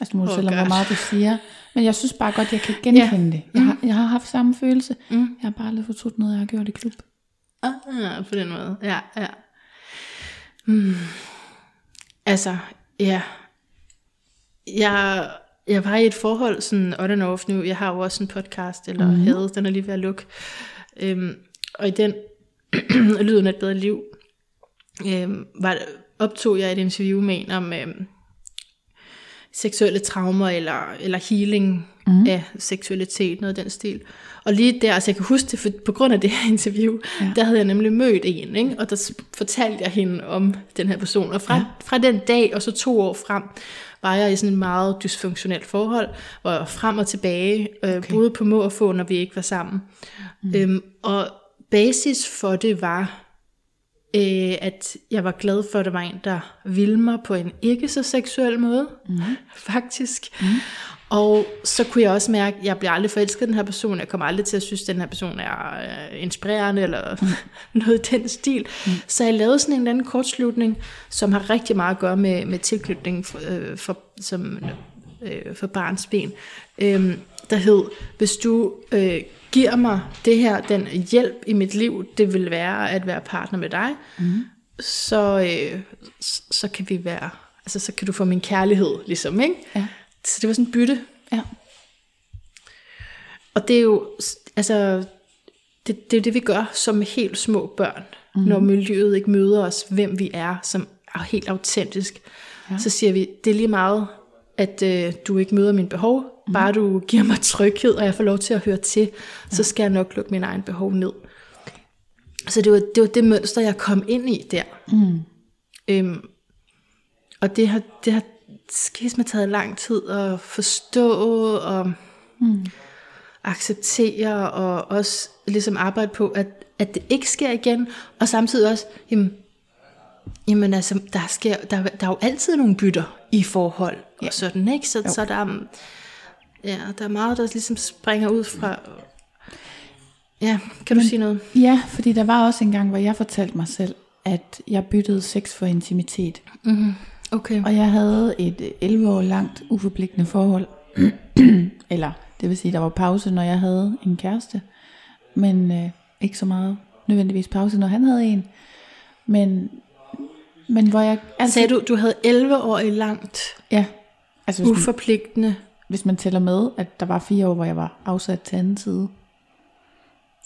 B: Altså, nu må du
A: Oh
B: hvor meget du siger. Men jeg synes bare godt, jeg kan genkende det. Jeg har, jeg har haft samme følelse.
A: Mm.
B: Jeg har bare aldrig fortrudt noget, jeg har gjort i klub.
A: Ah, på den måde. Ja, ja. Hmm. Altså, ja. Jeg, jeg var i et forhold, sådan on and off nu. Jeg har jo også en podcast, eller mm. havde, den er lige ved at lukke. Øhm, og i den, Lyden af et bedre liv, øhm, var, optog jeg et interview med en om øhm, seksuelle traumer eller, eller healing mm. af seksualitet, noget af den stil. Og lige der, altså jeg kan huske det, for på grund af det her interview, ja. der havde jeg nemlig mødt en, ikke? og der fortalte jeg hende om den her person. Og fra, ja. fra den dag og så to år frem, var jeg i sådan et meget dysfunktionelt forhold, hvor jeg var frem og tilbage, øh, okay. boede på må og få, når vi ikke var sammen. Mm. Øhm, og basis for det var, øh, at jeg var glad for, at der var en, der ville mig på en ikke så seksuel måde, mm. faktisk. Mm. Og så kunne jeg også mærke, at jeg bliver aldrig forelsket den her person. Jeg kommer aldrig til at synes, at den her person er øh, inspirerende eller mm. noget i den stil. Mm. Så jeg lavede sådan en eller anden kortslutning, som har rigtig meget at gøre med, med tilknytning for, øh, for, som, øh, for barns ben. Øh, der hed, hvis du øh, giver mig det her, den hjælp i mit liv, det vil være at være partner med dig, mm. så, øh, så kan vi være, altså så kan du få min kærlighed, ligesom, ikke?
B: Ja.
A: Så det var sådan en bytte.
B: Ja.
A: Og det er jo, altså, det, det er det, vi gør som helt små børn, mm. når miljøet ikke møder os, hvem vi er, som er helt autentisk. Ja. Så siger vi, det er lige meget, at øh, du ikke møder mine behov. Bare du giver mig tryghed, og jeg får lov til at høre til, så skal jeg nok lukke min egen behov ned. Så det var, det var det mønster, jeg kom ind i der. Mm. Øhm, og det har, det har skisma taget lang tid at forstå og mm. acceptere, og også ligesom arbejde på, at, at det ikke sker igen, og samtidig også, jamen, jamen altså, der, sker, der, der er jo altid nogle bytter i forhold, ja. og sådan, ikke? Så, så der, ja, der er meget, der ligesom springer ud fra... Ja, kan du
B: Men,
A: sige noget?
B: Ja, fordi der var også en gang, hvor jeg fortalte mig selv, at jeg byttede sex for intimitet.
A: Mm-hmm. Okay.
B: Og jeg havde et 11 år langt uforpligtende forhold. Eller det vil sige, der var pause, når jeg havde en kæreste. Men øh, ikke så meget nødvendigvis pause, når han havde en. Men, men hvor jeg...
A: Altså, Sagde du, du havde 11 år i langt
B: Ja. Altså,
A: uforpligtende?
B: Hvis man tæller med, at der var fire år, hvor jeg var afsat til anden side.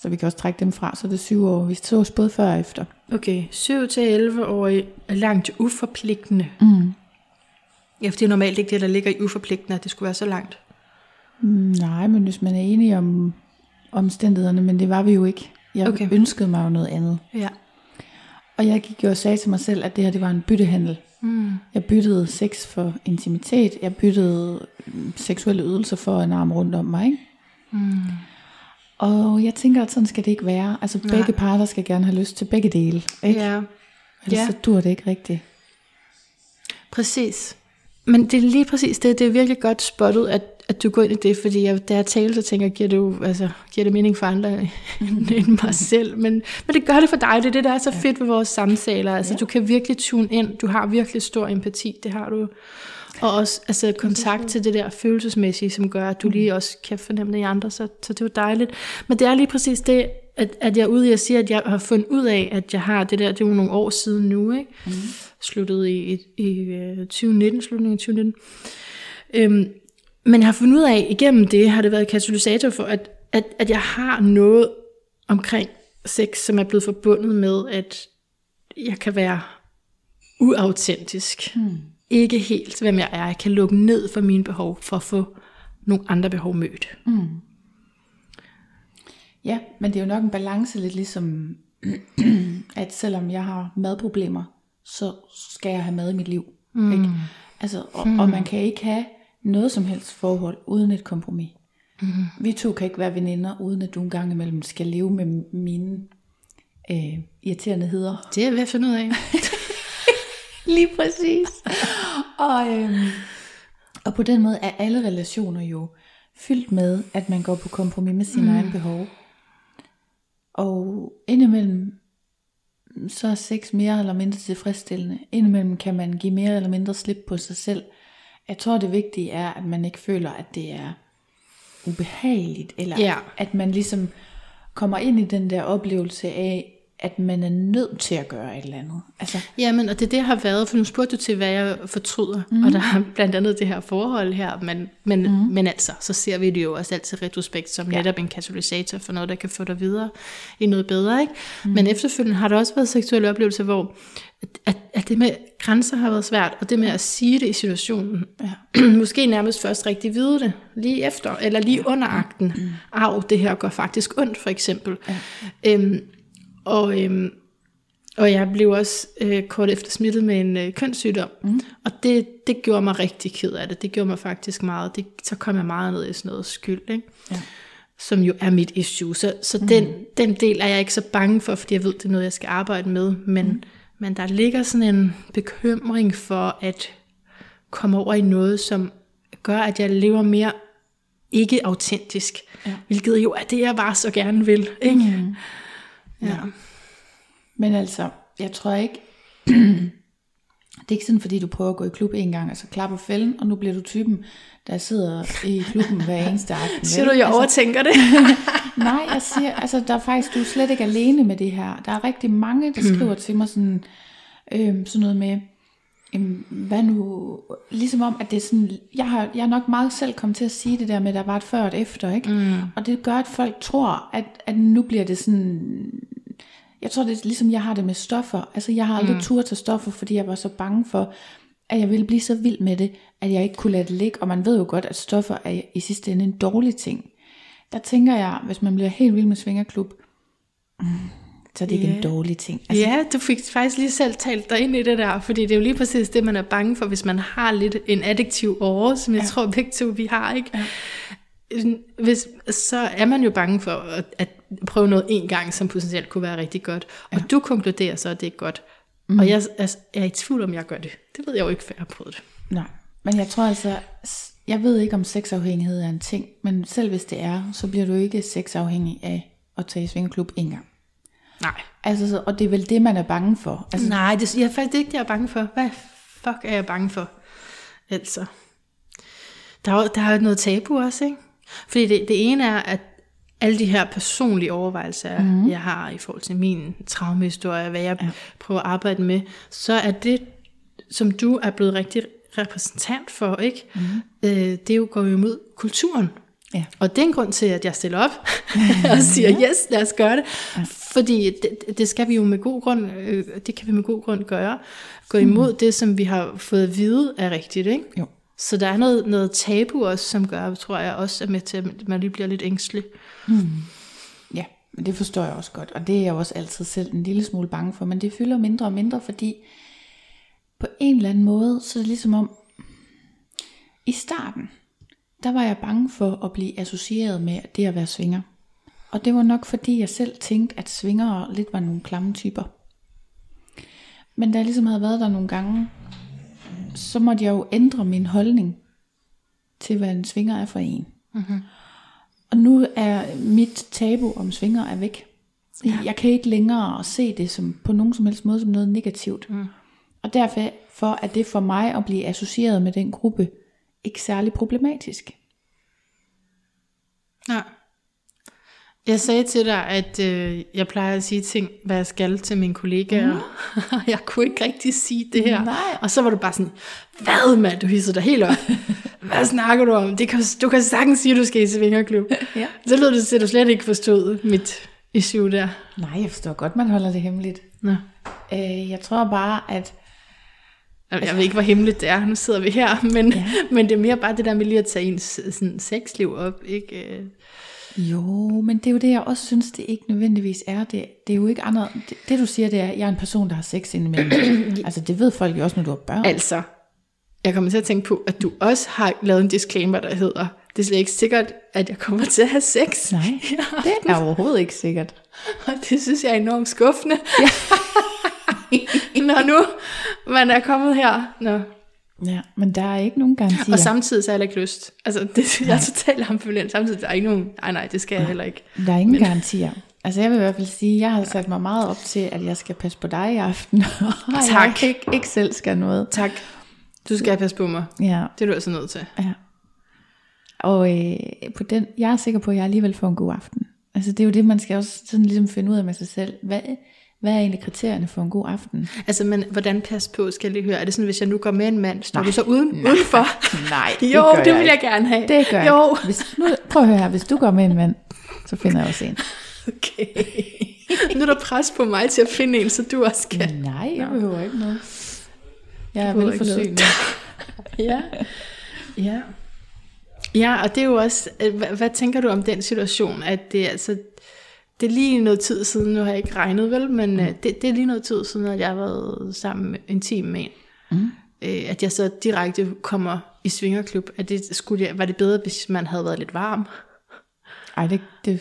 B: Så vi kan også trække dem fra, så det er syv år. Vi sås både før og efter.
A: Okay, 7 til 11 år i langt uforpligtende.
B: Mm.
A: Ja, for det er normalt ikke det, der ligger i uforpligtende, at det skulle være så langt.
B: Mm, nej, men hvis man er enig om omstændighederne, men det var vi jo ikke. Jeg
A: okay.
B: ønskede mig jo noget andet.
A: Ja.
B: Og jeg gik jo og sagde til mig selv, at det her det var en byttehandel.
A: Mm.
B: Jeg byttede sex for intimitet. Jeg byttede mm, seksuelle ydelser for en arm rundt om mig. Ikke?
A: Mm.
B: Og jeg tænker, at sådan skal det ikke være. Altså
A: Nej.
B: begge parter skal gerne have lyst til begge dele. Ikke?
A: Ja,
B: Ellers
A: Ja.
B: så dur det ikke rigtigt.
A: præcis. Men det er lige præcis det, det er virkelig godt spottet, at, at du går ind i det, fordi jeg, da jeg taler, så tænker jeg, giver det, jo, altså, giver det mening for andre end mig selv? Men, men det gør det for dig, det er det, der er så fedt ved vores samtaler. Altså,
B: Ja.
A: du kan virkelig tune ind, du har virkelig stor empati, det har du. Og også altså, kontakt til det der følelsesmæssige, som gør, at du lige også kan fornemme det i andre, så, så det er jo dejligt. Men det er lige præcis det, at, at jeg er ude i at sige, at jeg har fundet ud af, at jeg har det der, det er jo nogle år siden nu, ikke? Mm. Sluttet i, i, i øh, 2019, slutningen af 2019. Øhm, men jeg har fundet ud af, igennem det har det været katalysator for, at, at, at jeg har noget omkring sex, som er blevet forbundet med, at jeg kan være uautentisk. Hmm. Ikke helt, hvem jeg er. Jeg kan lukke ned for mine behov, for at få nogle andre behov mødt.
B: Ja, men det er jo nok en balance lidt ligesom, at selvom jeg har madproblemer, så skal jeg have mad i mit liv. Mm. Ikke? Altså, og, mm. og man kan ikke have noget som helst forhold uden et kompromis. Mm. Vi to kan ikke være veninder, uden at du en gang imellem skal leve med mine øh, irriterende heder.
A: Det er jeg ved at finde ud af.
B: Lige præcis. og, øhm, og på den måde er alle relationer jo fyldt med, at man går på kompromis med sine mm. egne behov. Og indimellem, så er sex mere eller mindre tilfredsstillende. Indimellem kan man give mere eller mindre slip på sig selv. Jeg tror det vigtige er, at man ikke føler, at det er ubehageligt, eller
A: Ja.
B: at man ligesom kommer ind i den der oplevelse af, at man er nødt til at gøre et eller andet. Altså,
A: Jamen, og det det, har været, for nu spurgte du til, hvad jeg fortryder, mm. og der er blandt andet det her forhold her, men, men, mm. men altså, så ser vi det jo også altid retrospekt som ja. netop en katalysator for noget, der kan få dig videre i noget bedre, ikke? Mm. Men efterfølgende har der også været seksuelle oplevelser, hvor at, at, at det med grænser har været svært, og det med at sige det i situationen.
B: Ja.
A: Måske nærmest først rigtig vide det, lige efter, eller lige under akten. Mm. Au, det her gør faktisk ondt, for eksempel. Ja. Øhm, og, øhm, og jeg blev også øh, kort efter smittet med en øh, kønssygdom, mm. og det, det gjorde mig rigtig ked af det. Det gjorde mig faktisk meget. Det, så kom jeg meget ned i sådan noget skyld, ikke? Ja. som jo er mit issue. Så, så mm. den, den del er jeg ikke så bange for, fordi jeg ved, det er noget, jeg skal arbejde med. Men, mm. Men der ligger sådan en bekymring for at komme over i noget, som gør, at jeg lever mere ikke autentisk. Ja. Hvilket jo er det, jeg bare så gerne vil. Ikke? Mm.
B: Ja. ja. Men altså, jeg tror ikke, det er ikke sådan, fordi du prøver at gå i klub en gang, og så klapper fælden, og nu bliver du typen, der sidder i klubben hver eneste aften.
A: Siger du, jeg altså, overtænker det?
B: nej, jeg siger, altså der er faktisk, du er slet ikke alene med det her. Der er rigtig mange, der skriver til mig sådan, øhm, sådan noget med, øhm, hvad nu, ligesom om, at det er sådan, jeg har, jeg har nok meget selv kommet til at sige det der med, at der var et før og et efter, ikke? Mm. Og det gør, at folk tror, at, at nu bliver det sådan jeg tror, det er ligesom jeg har det med stoffer. Altså jeg har aldrig mm. tur til stoffer, fordi jeg var så bange for, at jeg ville blive så vild med det, at jeg ikke kunne lade det ligge. Og man ved jo godt, at stoffer er i sidste ende en dårlig ting. Der tænker jeg, hvis man bliver helt vild med svingerklub, mm, så er det ikke yeah. en dårlig ting.
A: Altså, ja, du fik faktisk lige selv talt dig ind i det der, fordi det er jo lige præcis det, man er bange for, hvis man har lidt en addiktiv åre, som jeg ja. tror begge to vi har, ikke? Ja hvis, så er man jo bange for at, at prøve noget en gang, som potentielt kunne være rigtig godt. Og ja. du konkluderer så, at det er godt. Mm. Og jeg er, er i tvivl om, jeg gør det. Det ved jeg jo ikke, før jeg har prøvet det.
B: Nej, men jeg tror altså, jeg ved ikke, om sexafhængighed er en ting, men selv hvis det er, så bliver du ikke sexafhængig af at tage i svingerklub en gang.
A: Nej.
B: Altså, og det er vel det, man er bange for. Altså,
A: Nej, det jeg er faktisk ikke det, jeg er bange for. Hvad fuck er jeg bange for? Altså, der er, der er noget tabu også, ikke? Fordi det, det ene er, at alle de her personlige overvejelser, mm. jeg har i forhold til min traumehistorie, hvad jeg ja. prøver at arbejde med, så er det, som du er blevet rigtig repræsentant for, ikke? Mm. Øh, det jo går jo imod kulturen. Ja. Og det er en grund til, at jeg stiller op og siger, yes, lad os gøre det. Ja. Fordi det, det skal vi jo med god grund, øh, det kan vi med god grund gøre. Gå imod mm. det, som vi har fået at vide er rigtigt, ikke? Jo. Så der er noget, noget tabu også, som gør, tror jeg, også er med til, at man lige bliver lidt ængstelig.
B: Mm. Ja, men det forstår jeg også godt, og det er jeg også altid selv en lille smule bange for, men det fylder mindre og mindre, fordi på en eller anden måde, så er det ligesom om, i starten, der var jeg bange for at blive associeret med det at være svinger. Og det var nok fordi jeg selv tænkte, at svingere lidt var nogle klamme typer. Men da jeg ligesom havde været der nogle gange, så måtte jeg jo ændre min holdning til, hvad en svinger er for en. Mm-hmm. Og nu er mit tabu om svinger er væk. Ja. Jeg kan ikke længere se det som på nogen som helst måde som noget negativt. Mm. Og derfor for er det for mig at blive associeret med den gruppe ikke særlig problematisk.
A: Ja. Jeg sagde til dig, at øh, jeg plejer at sige ting, hvad jeg skal til mine kollegaer. Mm. jeg kunne ikke rigtig sige det her. Nej. Og så var du bare sådan, hvad mand, du hisser dig helt op. hvad snakker du om? Det kan, du kan sagtens sige, at du skal i svingerklub. ja. Så lød det til, at du slet ikke forstod mit issue der.
B: Nej, jeg forstår godt, man holder det hemmeligt. Nå. Øh, jeg tror bare, at
A: jeg ved ikke, hvor hemmeligt det er, nu sidder vi her, men, ja. men det er mere bare det der med lige at tage ens sådan, sexliv op, ikke?
B: Jo, men det er jo det, jeg også synes, det ikke nødvendigvis er. Det, det er jo ikke andet. Det, det du siger, det er, at jeg er en person, der har sex indimellem. altså det ved folk jo også, når du har børn.
A: Altså, jeg kommer til at tænke på, at du også har lavet en disclaimer, der hedder, det er slet ikke sikkert, at jeg kommer til at have sex.
B: Nej, det er overhovedet ikke sikkert.
A: Og det synes jeg er enormt skuffende. Ja. Når nu man er kommet her. Nå,
B: Ja, men der er ikke nogen garantier.
A: Og samtidig så har jeg ikke lyst. Altså, det, jeg er totalt ambivalent. Samtidig der er ikke nogen, nej nej, det skal jeg heller ikke.
B: Der er ingen men. garantier. Altså jeg vil i hvert fald sige, jeg har sat mig meget op til, at jeg skal passe på dig i aften.
A: Og tak.
B: Jeg ikke, ikke selv skal noget.
A: Tak. Du skal passe på mig. Ja. Det er du altså nødt til. Ja.
B: Og øh, på den, jeg er sikker på, at jeg alligevel får en god aften. Altså det er jo det, man skal også sådan ligesom finde ud af med sig selv. Hvad, hvad er egentlig kriterierne for en god aften?
A: Altså, men hvordan pas på, skal jeg lige høre? Er det sådan, hvis jeg nu går med en mand, står nej, du så uden, nej, udenfor?
B: Nej,
A: det Jo, det vil jeg, jeg gerne have.
B: Det gør jo. jeg. Hvis, nu, prøv at høre her, hvis du går med en mand, så finder jeg også en.
A: Okay. nu er der pres på mig til at finde en, så du også skal.
B: Nej, jeg behøver ikke noget. Jeg er velforsynet.
A: Ja. Ja. Ja, og det er jo også, øh, hvad, hvad tænker du om den situation, at det altså, det er lige noget tid siden, nu har jeg ikke regnet vel, men mm. det, det er lige noget tid siden, at jeg har været sammen med en med en. Mm. Øh, at jeg så direkte kommer i svingerklub, at det skulle, jeg- var det bedre, hvis man havde været lidt varm?
B: Ej, det, det,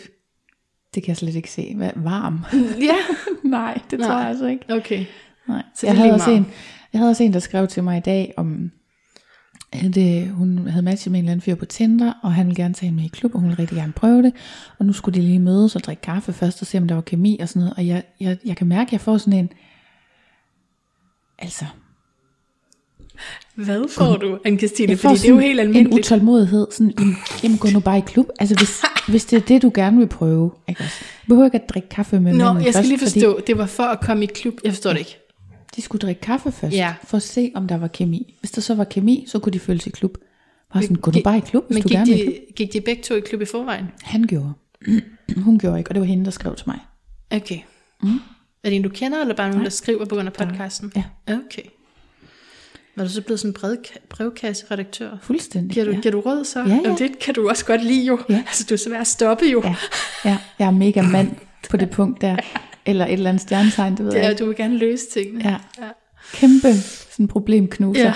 B: det kan jeg slet ikke se. Hvad, varm?
A: Ja,
B: Nej, det tror
A: Nej.
B: jeg altså ikke.
A: okay.
B: Nej.
A: Så
B: jeg, havde også en, jeg havde også en, der skrev til mig i dag, om at øh, hun havde matchet med en eller anden fyr på Tinder, og han ville gerne tage hende med i klub, og hun ville rigtig gerne prøve det. Og nu skulle de lige mødes og drikke kaffe først, og se om der var kemi og sådan noget. Og jeg, jeg, jeg kan mærke, at jeg får sådan en... Altså,
A: Hvad får du, Anne-Christine?
B: jeg får
A: Fordi det er jo helt
B: en
A: almindeligt.
B: utålmodighed. Sådan, jamen, jamen, gå nu bare i klub. Altså, hvis, hvis det er det, du gerne vil prøve. Ikke også? Du behøver ikke at drikke kaffe med
A: Nå, jeg skal
B: først,
A: lige
B: fordi
A: forstå, det var for at komme i klub. Jeg forstår det ikke.
B: De skulle drikke kaffe først,
A: Ja.
B: for at se, om der var kemi. Hvis der så var kemi, så kunne de følges i klub. Bare sådan, gå nu bare i klub, hvis
A: Men
B: du
A: gik
B: gerne i klub.
A: de, gik de begge to i klub i forvejen?
B: Han gjorde. Hun gjorde ikke, og det var hende, der skrev til mig.
A: Okay. Mm. Er det en, du kender, eller bare nogen, der skriver på grund af podcasten?
B: Ja.
A: Okay. Var du så blevet sådan en brev, brevkasseredaktør?
B: Fuldstændig.
A: Giver du,
B: ja.
A: giver du råd så?
B: Ja, ja.
A: Jamen, det kan du også godt lide jo.
B: Ja.
A: Altså, du er svær at stoppe jo.
B: ja. ja, jeg er mega mand på det punkt der. Eller et eller andet stjernetegn, det ved
A: Det
B: jeg
A: er,
B: ikke.
A: du vil gerne løse tingene.
B: Ja. Kæmpe sådan problemknuser.
A: Ja.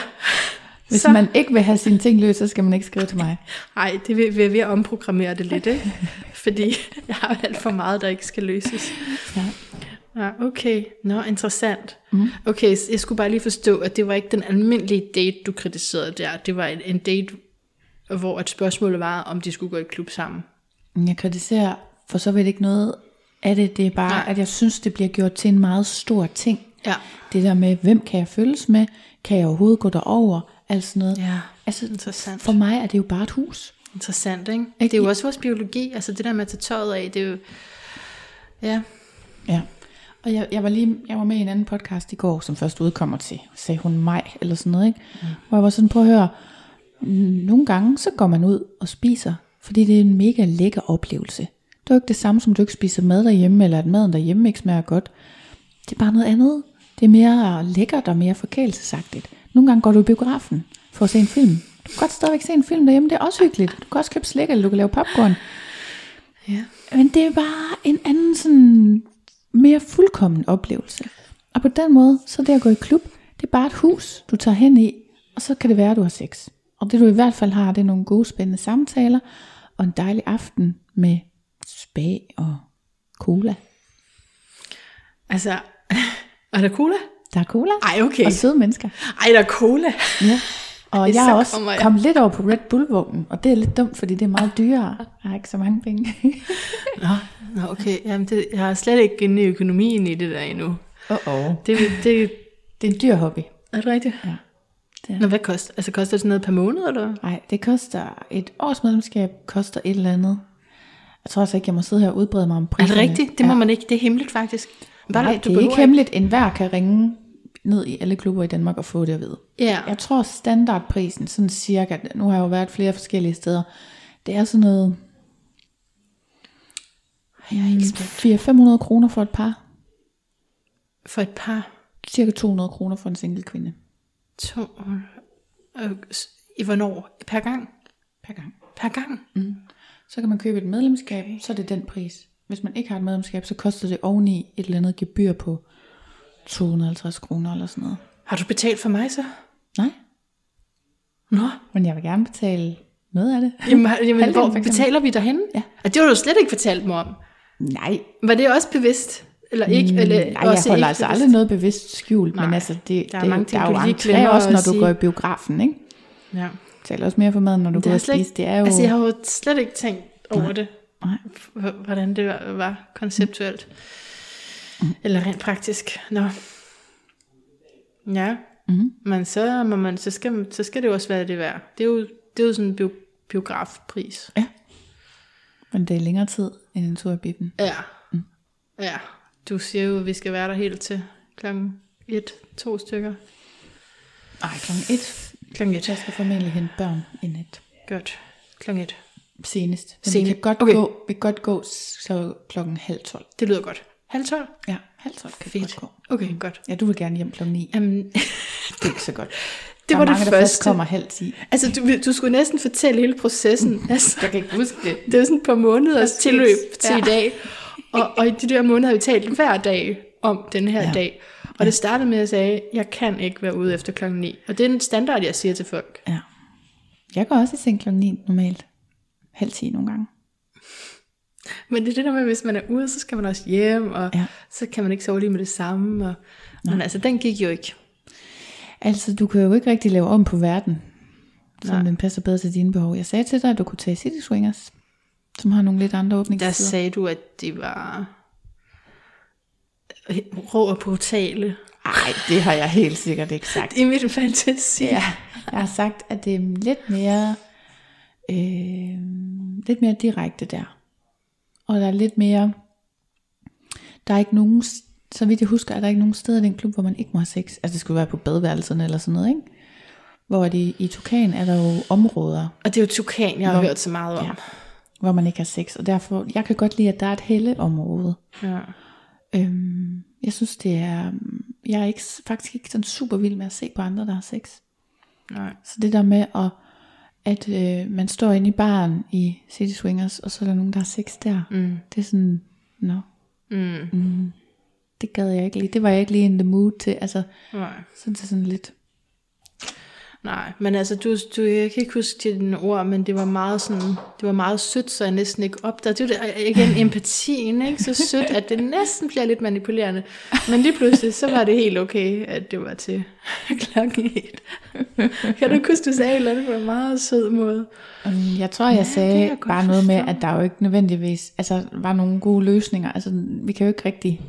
B: Hvis
A: Så-
B: man ikke vil have sine ting løst, så skal man ikke skrive til mig.
A: Ej, det vil, vil jeg ved at omprogrammere det lidt, ikke? Fordi jeg har alt for meget, der ikke skal løses.
B: Ja.
A: Ja, okay. Nå, interessant. Mm. Okay, så jeg skulle bare lige forstå, at det var ikke den almindelige date, du kritiserede der. Det var en, en date, hvor et spørgsmål var, om de skulle gå i klub sammen.
B: Jeg kritiserer for så vidt ikke noget af det. Det er bare,
A: Nej.
B: at jeg synes, det bliver gjort til en meget stor ting.
A: Ja.
B: Det der med, hvem kan jeg følges med? Kan jeg overhovedet gå derover? Alt sådan noget.
A: Ja,
B: Altså,
A: interessant.
B: for mig er det jo bare et hus.
A: Interessant, ikke?
B: Ikke?
A: Det er jo også vores biologi. Altså det der med at tage tøjet af, det er jo... Ja,
B: Ja. Og jeg, jeg, var lige, jeg var med i en anden podcast i går, som først udkommer til, sagde hun mig, eller sådan noget, ikke? Mm. Hvor jeg var sådan, prøv at høre, nogle gange, så går man ud og spiser, fordi det er en mega lækker oplevelse. Det er jo ikke det samme, som du ikke spiser mad derhjemme, eller at maden derhjemme ikke smager godt. Det er bare noget andet. Det er mere lækkert og mere forkælelsesagtigt. Nogle gange går du i biografen for at se en film. Du kan godt stadigvæk se en film derhjemme, det er også hyggeligt. Du kan også købe slik, eller du kan lave popcorn.
A: ja.
B: Men det er bare en anden sådan mere fuldkommen oplevelse. Og på den måde, så det at gå i klub, det er bare et hus, du tager hen i, og så kan det være, at du har sex. Og det du i hvert fald har, det er nogle gode spændende samtaler, og en dejlig aften med spag og cola.
A: Altså, er der cola?
B: Der er cola
A: Ej, okay.
B: og søde mennesker.
A: Ej, der er cola.
B: Ja. Og
A: Ej,
B: jeg er også
A: jeg.
B: kommet lidt over på Red Bull-vognen, og det er lidt dumt, fordi det er meget dyrere. Jeg har ikke så mange penge.
A: Nå, nå okay. Jamen, det, jeg har slet ikke inde i økonomien i det der endnu.
B: Uh-oh.
A: Det, det,
B: Det er en dyr hobby.
A: er det rigtigt?
B: Ja. Det er.
A: Nå, hvad koster? Altså, koster det sådan noget per måned, eller?
B: Nej, det koster et års medlemskab, koster et eller andet. Jeg tror også ikke, jeg må sidde her og udbrede mig om
A: Er
B: priserne.
A: det rigtigt? Det må man ikke. Det er hemmeligt, faktisk. Bare,
B: Nej,
A: du
B: det er ikke hemmeligt. En hver kan ringe ned i alle klubber i Danmark og få det at vide.
A: Ja.
B: Jeg tror standardprisen, sådan cirka, nu har jeg jo været flere forskellige steder, det er sådan noget
A: Jeg er helt spændt.
B: 400-500 kroner for et par.
A: For et par
B: Cirka 200 kroner for en single kvinde.
A: to... Øh, s- I hvornår? Per gang?
B: Per gang.
A: Per gang?
B: Mm. Så kan man købe et medlemskab, så er det den pris. Hvis man ikke har et medlemskab, så koster det oveni et eller andet gebyr på 250 kroner eller sådan noget.
A: Har du betalt for mig så?
B: Nej,
A: Nå.
B: men jeg vil gerne betale noget af det.
A: Jamen, jamen hvor betaler vi derhen?
B: Ja.
A: Og det har du slet ikke fortalt mig om.
B: Nej,
A: Var det også bevidst? Eller ikke? Eller
B: Mm, Nej, jeg
A: også
B: holder
A: ikke
B: altså
A: bevidst?
B: aldrig noget bevidst skjult, men
A: Nej,
B: altså det,
A: der er
B: det,
A: mange
B: der
A: ting,
B: er
A: du
B: jo
A: lige glemmer
B: også, når du går i biografen, ikke?
A: Ja.
B: Jeg taler også mere for maden, når du går og spiser. Det er jo...
A: Altså, jeg har jo slet ikke tænkt over
B: Nej.
A: det.
B: Nej.
A: Hvordan det var, konceptuelt. Mm. Eller rent praktisk. Nå. Ja.
B: Mhm.
A: Men så, må man, så, skal, så skal det jo også være det værd. Det er jo, det er jo sådan en bio, biografpris.
B: Men det er længere tid end en tur i biffen.
A: Ja. Mm. Ja. Du siger jo, at vi skal være der helt til klokken et, to stykker.
B: Nej, klokken et.
A: Klokken et.
B: Jeg skal formentlig hente børn i nat.
A: Godt. Klokken et.
B: Senest. Men
A: Senest.
B: vi kan godt,
A: Okay.
B: gå, vi kan godt gå så klokken halv tolv.
A: Det lyder godt. Halv tolv?
B: Ja, halv tolv kan
A: Fedt.
B: det godt gå.
A: Okay, godt.
B: Ja, du vil gerne hjem klokken 9.
A: Jamen,
B: Det er ikke så godt.
A: det
B: Der
A: var det
B: mange, der først
A: første.
B: kommer halv 10.
A: Altså, du, du skulle næsten fortælle hele processen. Altså,
B: Jeg kan ikke huske det.
A: det er sådan et par måneders tilløb til
B: Ja.
A: i dag. Og, og i de der måneder har vi talt hver dag om den her
B: Ja.
A: ja. dag. Og det startede med, at jeg sagde, jeg kan ikke være ude efter klokken 9. Og det er en standard, jeg siger til folk.
B: Ja. Jeg går også i seng klokken 9 normalt. Halv 10 nogle gange.
A: Men det er det der med, at hvis man er ude, så skal man også hjem, og
B: Ja.
A: ja. så kan man ikke sove lige med det samme. Og, men altså, den gik jo ikke.
B: Altså, du kan jo ikke rigtig lave om på verden, så
A: Nej.
B: den passer bedre til dine behov. Jeg sagde til dig, at du kunne tage City Swingers, som har nogle lidt andre
A: Der
B: åbningstider.
A: sagde du, at de var rå og brutale.
B: Nej, det har jeg helt sikkert ikke sagt.
A: I mit fantasi.
B: Ja, jeg har sagt, at det er lidt mere, øh, lidt mere direkte der. Og der er lidt mere, der er ikke nogen, så vidt jeg husker, er der ikke nogen steder i den klub, hvor man ikke må have sex. Altså det skulle være på badeværelserne eller sådan noget, ikke? Hvor de, i Tukan er der jo områder,
A: Og det er jo tukan, jeg har
B: Hvor-
A: hørt så meget om.
B: Ja. hvor man ikke har sex. Og derfor, jeg kan godt lide, at der er et helleområde.
A: Ja.
B: Øhm, jeg synes, det er, jeg er ikke, faktisk ikke sådan super vild med at se på andre, der har sex.
A: Nej.
B: Så det der med, at, at øh, man står inde i baren i City Swingers, og så er der nogen, der har sex der.
A: Mm.
B: Det er sådan, nå,
A: Mm.
B: mm, det gad jeg ikke lige. Det var jeg ikke lige in the mood til. Altså,
A: Nej.
B: så det er sådan lidt,
A: Nej, men altså, du, du, jeg kan ikke huske dine ord, men det var meget sådan, det var meget sødt, så jeg næsten ikke opdagede. Det var det, igen empatien, ikke? Så sødt, at det næsten bliver lidt manipulerende. Men lige pludselig, så var det helt okay, at det var til klokken et. Kan du ikke huske, du sagde et eller andet på en meget sød måde?
B: um, jeg tror, jeg
A: Ja,
B: sagde
A: jeg
B: bare noget med, at der jo ikke nødvendigvis, altså, var nogle gode løsninger. Altså, vi kan jo ikke rigtig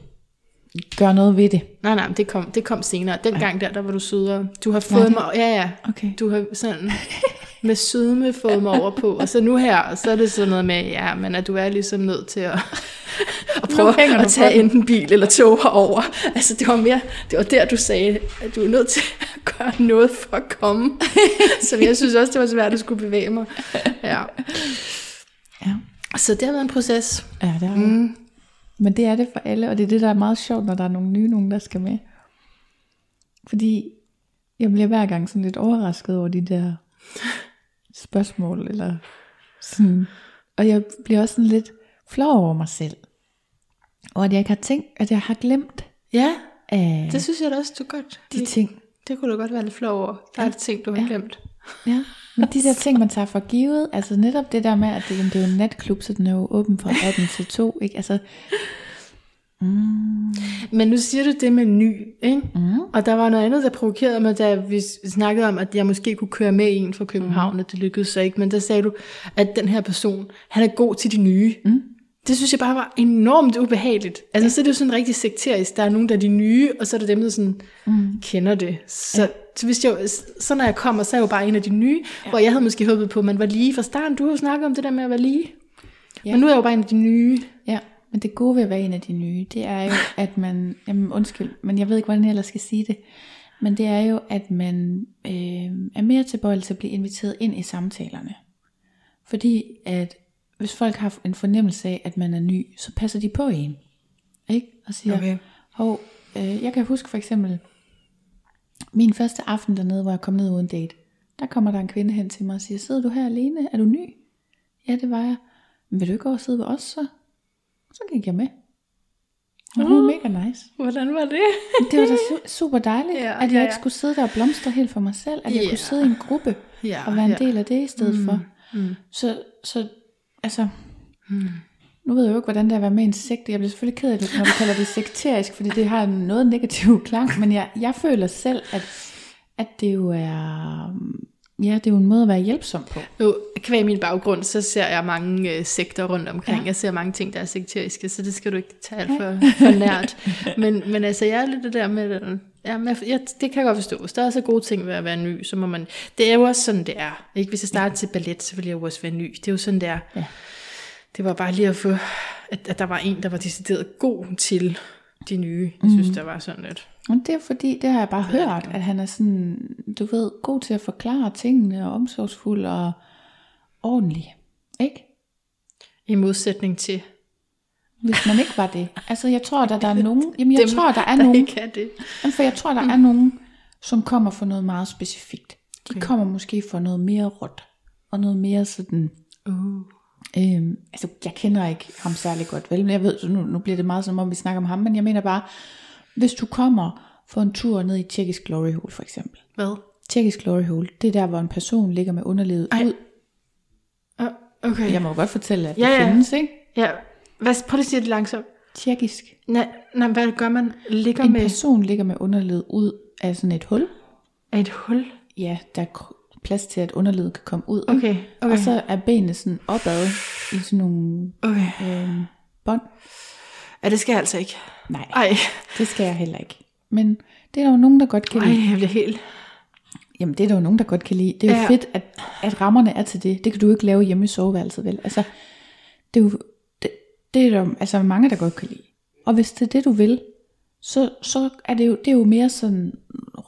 B: gøre noget ved det.
A: Nej, nej, det kom, det kom senere. Den gang der, der var du sødere. Du har fået mig, ja, ja,
B: Okay.
A: du har sådan med sødme fået mig over på. Og så nu her, så er det sådan noget med, ja, men at du er ligesom nødt til at, at prøve at tage enten bil eller tog herover. Altså det var mere, det var der du sagde, at du er nødt til at gøre noget for at komme. så jeg synes også, det var svært at skulle bevæge mig. Ja.
B: Ja,
A: Så det har været en proces.
B: ja det er mm. Men det er det for alle, og det er det, der er meget sjovt, når der er nogle nye nogen, der skal med. Fordi jeg bliver hver gang sådan lidt overrasket over de der spørgsmål, eller sådan. Og jeg bliver også sådan lidt flov over mig selv. Og at jeg ikke har tænkt, at jeg har glemt
A: Ja,
B: af
A: det synes jeg da også, du godt.
B: de ting.
A: Det kunne du godt være lidt flov over. Der er ja. ting, du har
B: Ja.
A: glemt.
B: Ja, men de der ting, man tager for givet, altså netop det der med, at det, jamen, det er jo en natklub, så den er jo åben fra 18 til 2, ikke? Altså, mm,
A: Men nu siger du det med ny, ikke?
B: mm,
A: Og der var noget andet, der provokerede mig, da vi snakkede om, at jeg måske kunne køre med en fra København, mm. og det lykkedes så ikke. Men der sagde du, at den her person, han er god til de nye.
B: Mm.
A: Det synes jeg bare var enormt ubehageligt. Altså, ja. så er det jo sådan rigtig sekterisk. Der er nogen, der er de nye, og så er der dem, der sådan mm. kender det. Så, ja. Så, hvis jeg, så når jeg kommer, så er jeg jo bare en af de nye, ja. hvor jeg havde måske håbet på, at man var lige fra starten. Du har jo snakket om det der med at være lige.
B: Ja.
A: Men nu er jeg jo bare en af de nye.
B: ja, men det gode ved at være en af de nye, det er jo, at man, jamen undskyld, men jeg ved ikke, hvordan jeg ellers skal sige det, men det er jo, at man øh, er mere tilbøjelig til at blive inviteret ind i samtalerne. Fordi at hvis folk har en fornemmelse af, at man er ny, så passer de på en. Ikke? Og siger,
A: Okay.
B: hov, øh, jeg kan huske for eksempel, min første aften dernede, hvor jeg kom ned uden date, der kommer der en kvinde hen til mig og siger, sidder du her alene? Er du ny? Ja, det var jeg. Men vil du ikke over og sidde ved os så? Så gik jeg med. Og hun var mega nice.
A: Hvordan var det?
B: Det var da su- super dejligt,
A: Ja,
B: at jeg
A: ja,
B: ikke
A: ja.
B: skulle sidde der og blomstre helt for mig selv. At jeg
A: Ja.
B: kunne sidde i en gruppe
A: Ja,
B: og være en
A: ja.
B: del af det i stedet mm, for.
A: Mm.
B: Så, så altså, mm. Nu ved jeg jo ikke, hvordan det er at være med i en sekte. Jeg bliver selvfølgelig ked af det, når du kalder det sekterisk, fordi det har noget negativ klang. Men jeg, jeg føler selv, at, at det jo er, ja, det er jo en måde at være hjælpsom på.
A: Nu, kvæg min baggrund, så ser jeg mange øh, sekter rundt omkring. Ja. Jeg ser mange ting, der er sekteriske, så det skal du ikke tage alt for, for nært. Men, men altså, jeg er lidt det der med, ja, men jeg, jeg, det kan jeg godt forstå. Hvis der er så gode ting ved at være ny, så må man... Det er jo også sådan, det er. Ikke? Hvis jeg starter til ballet, så vil jeg jo også være ny. Det er jo sådan, det er.
B: Ja.
A: Det var bare lige at få, at, at der var en, der var decideret god til de nye. Jeg synes,
B: Mhm.
A: der var sådan lidt.
B: Og det er fordi, det har jeg bare hørt, at han er sådan, du ved, god til at forklare tingene, og omsorgsfuld og ordentlig. Ikke?
A: I modsætning til...
B: hvis man ikke var det. Altså, jeg tror, der, der er nogen... Jamen, jeg
A: Dem,
B: tror, der er
A: der
B: nogen...
A: ikke er det.
B: Jamen, For jeg tror, der er nogen, som kommer for noget meget specifikt. De kommer måske for noget mere råt. Og noget mere sådan...
A: Uh.
B: Øhm, altså, jeg kender ikke ham særlig godt, vel? Men jeg ved, så nu, nu bliver det meget som om, vi snakker om ham. Men jeg mener bare, hvis du kommer for en tur ned i Tjekkisk Glory Hole, for eksempel.
A: Hvad?
B: Tjekkisk Glory Hole, det er der, hvor en person ligger med underlivet
A: Ej.
B: ud.
A: Uh, okay.
B: Jeg må godt fortælle, at det
A: Ja, ja.
B: findes, ikke?
A: Ja. Hvad, prøv lige at sige det langsomt.
B: Tjekkisk.
A: Nej, nej, hvad gør man? Ligger
B: En
A: med
B: person ligger med underlivet ud af sådan et hul.
A: af et hul?
B: Ja, der er plads til, at underlivet kan komme ud.
A: Okay, okay.
B: Og så er benene sådan opad i sådan nogle
A: Okay.
B: øh, bånd.
A: Ja, det skal jeg altså ikke.
B: Nej,
A: Ej,
B: det skal jeg heller ikke. Men det er der jo nogen, der godt kan
A: ej,
B: lide.
A: jeg bliver helt...
B: Jamen, det er der jo nogen, der godt kan lide. Det er jo
A: Ja.
B: fedt, at, at rammerne er til det. Det kan du ikke lave hjemme i soveværelset, vel? Altså, det er jo det, det er der jo, altså, mange, der godt kan lide. Og hvis det er det, du vil, så, så er det jo, det er jo mere sådan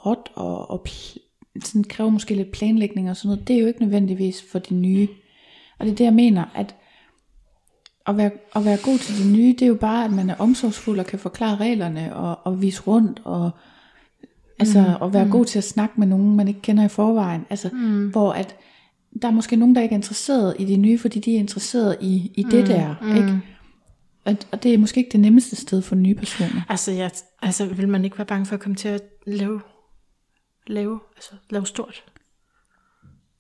B: råt og, og pl- sådan kræver måske lidt planlægning og sådan noget. Det er jo ikke nødvendigvis for de nye. Og det er det, jeg mener, at at være, at være god til de nye, det er jo bare, at man er omsorgsfuld og kan forklare reglerne og, og vise rundt og altså
A: Mm,
B: at være god til at snakke med nogen, man ikke kender i forvejen. Altså, mm. hvor at der er måske nogen, der ikke er interesseret i de nye, fordi de er interesseret i, i det der.
A: mm.
B: Ikke? Og, og det er måske ikke det nemmeste sted for nye personer.
A: Altså, jeg, altså, vil man ikke være bange for at komme til at lave, lave, altså, lave stort?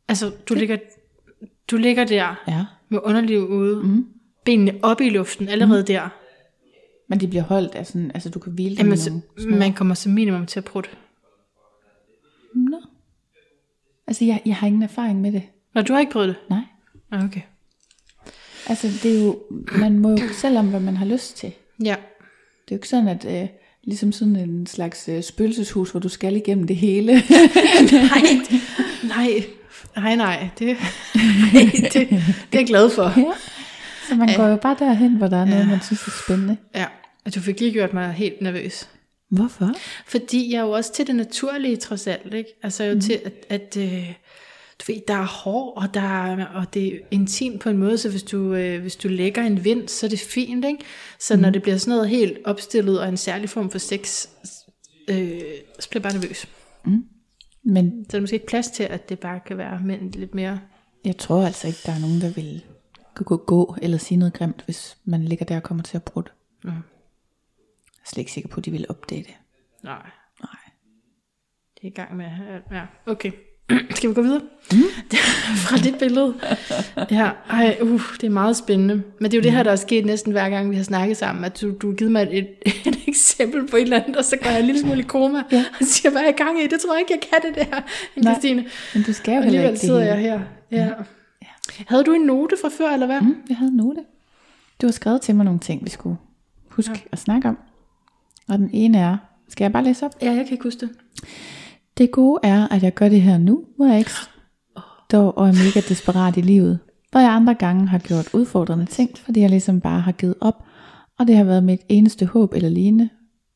A: Altså, du ligger, du ligger der
B: Ja.
A: med underliv ude, mm. benene oppe i luften allerede mm. der.
B: Men de bliver holdt af sådan, altså du kan hvile
A: Jamen, så, man kommer som minimum til at prutte.
B: Nå. Altså jeg, jeg har ingen erfaring med det.
A: Nå, du har ikke prøvet det?
B: Nej.
A: Ah, Okay.
B: Altså det er jo, man må jo selv om, hvad man har lyst til.
A: Ja.
B: Det er jo ikke sådan, at øh, ligesom sådan en slags øh, spøgelseshus, hvor du skal igennem det hele.
A: Nej, nej, nej, nej, det, nej, det, det er jeg glad for.
B: ja. Så man går jo bare derhen, hvor der er noget, man synes er spændende.
A: Ja, og du fik lige gjort mig helt nervøs.
B: Hvorfor?
A: Fordi jeg er jo også til det naturlige trods alt, ikke? Altså jo mm. til, at, at øh, du ved, der er hår, og, der er, og det er intimt på en måde, så hvis du, øh, hvis du lægger en vind, så er det fint, ikke? Så mm. når det bliver sådan noget helt opstillet, og en særlig form for sex, øh, så bliver jeg bare nervøs.
B: Men
A: Så er der måske ikke plads til, at det bare kan være mænd lidt mere...
B: jeg tror altså ikke, der er nogen, der vil gå, gå, gå eller sige noget grimt, hvis man ligger der og kommer til at brutte.
A: Mm.
B: Jeg er slet ikke sikker på, at de vil opdage det.
A: Nej,
B: Nej.
A: det er i gang med... Ja, okay. Skal vi gå videre? Mm. Fra det billede. Ja, ej, uh, det er meget spændende. Men det er jo det her, der er sket næsten hver gang, vi har snakket sammen, at du, du har givet mig et, et, eksempel på et eller andet, og så går jeg en lille smule i koma, ja. og siger, hvad er jeg i gang i? Det tror jeg ikke, jeg kan det der,
B: Nej,
A: Christine.
B: Men du skal jo
A: Og
B: heller
A: alligevel
B: ikke det
A: sidder jeg her. Ja. Havde du en note fra før, eller hvad?
B: Mm, jeg havde en note. Du har skrevet til mig nogle ting, vi skulle huske ja. at snakke om. Og den ene er, skal jeg bare læse op?
A: Ja, jeg kan ikke huske det.
B: Det gode er, at jeg gør det her nu, hvor jeg ikke står og er mega desperat i livet. Hvor jeg andre gange har gjort udfordrende ting, fordi jeg ligesom bare har givet op, og det har været mit eneste håb eller lignende.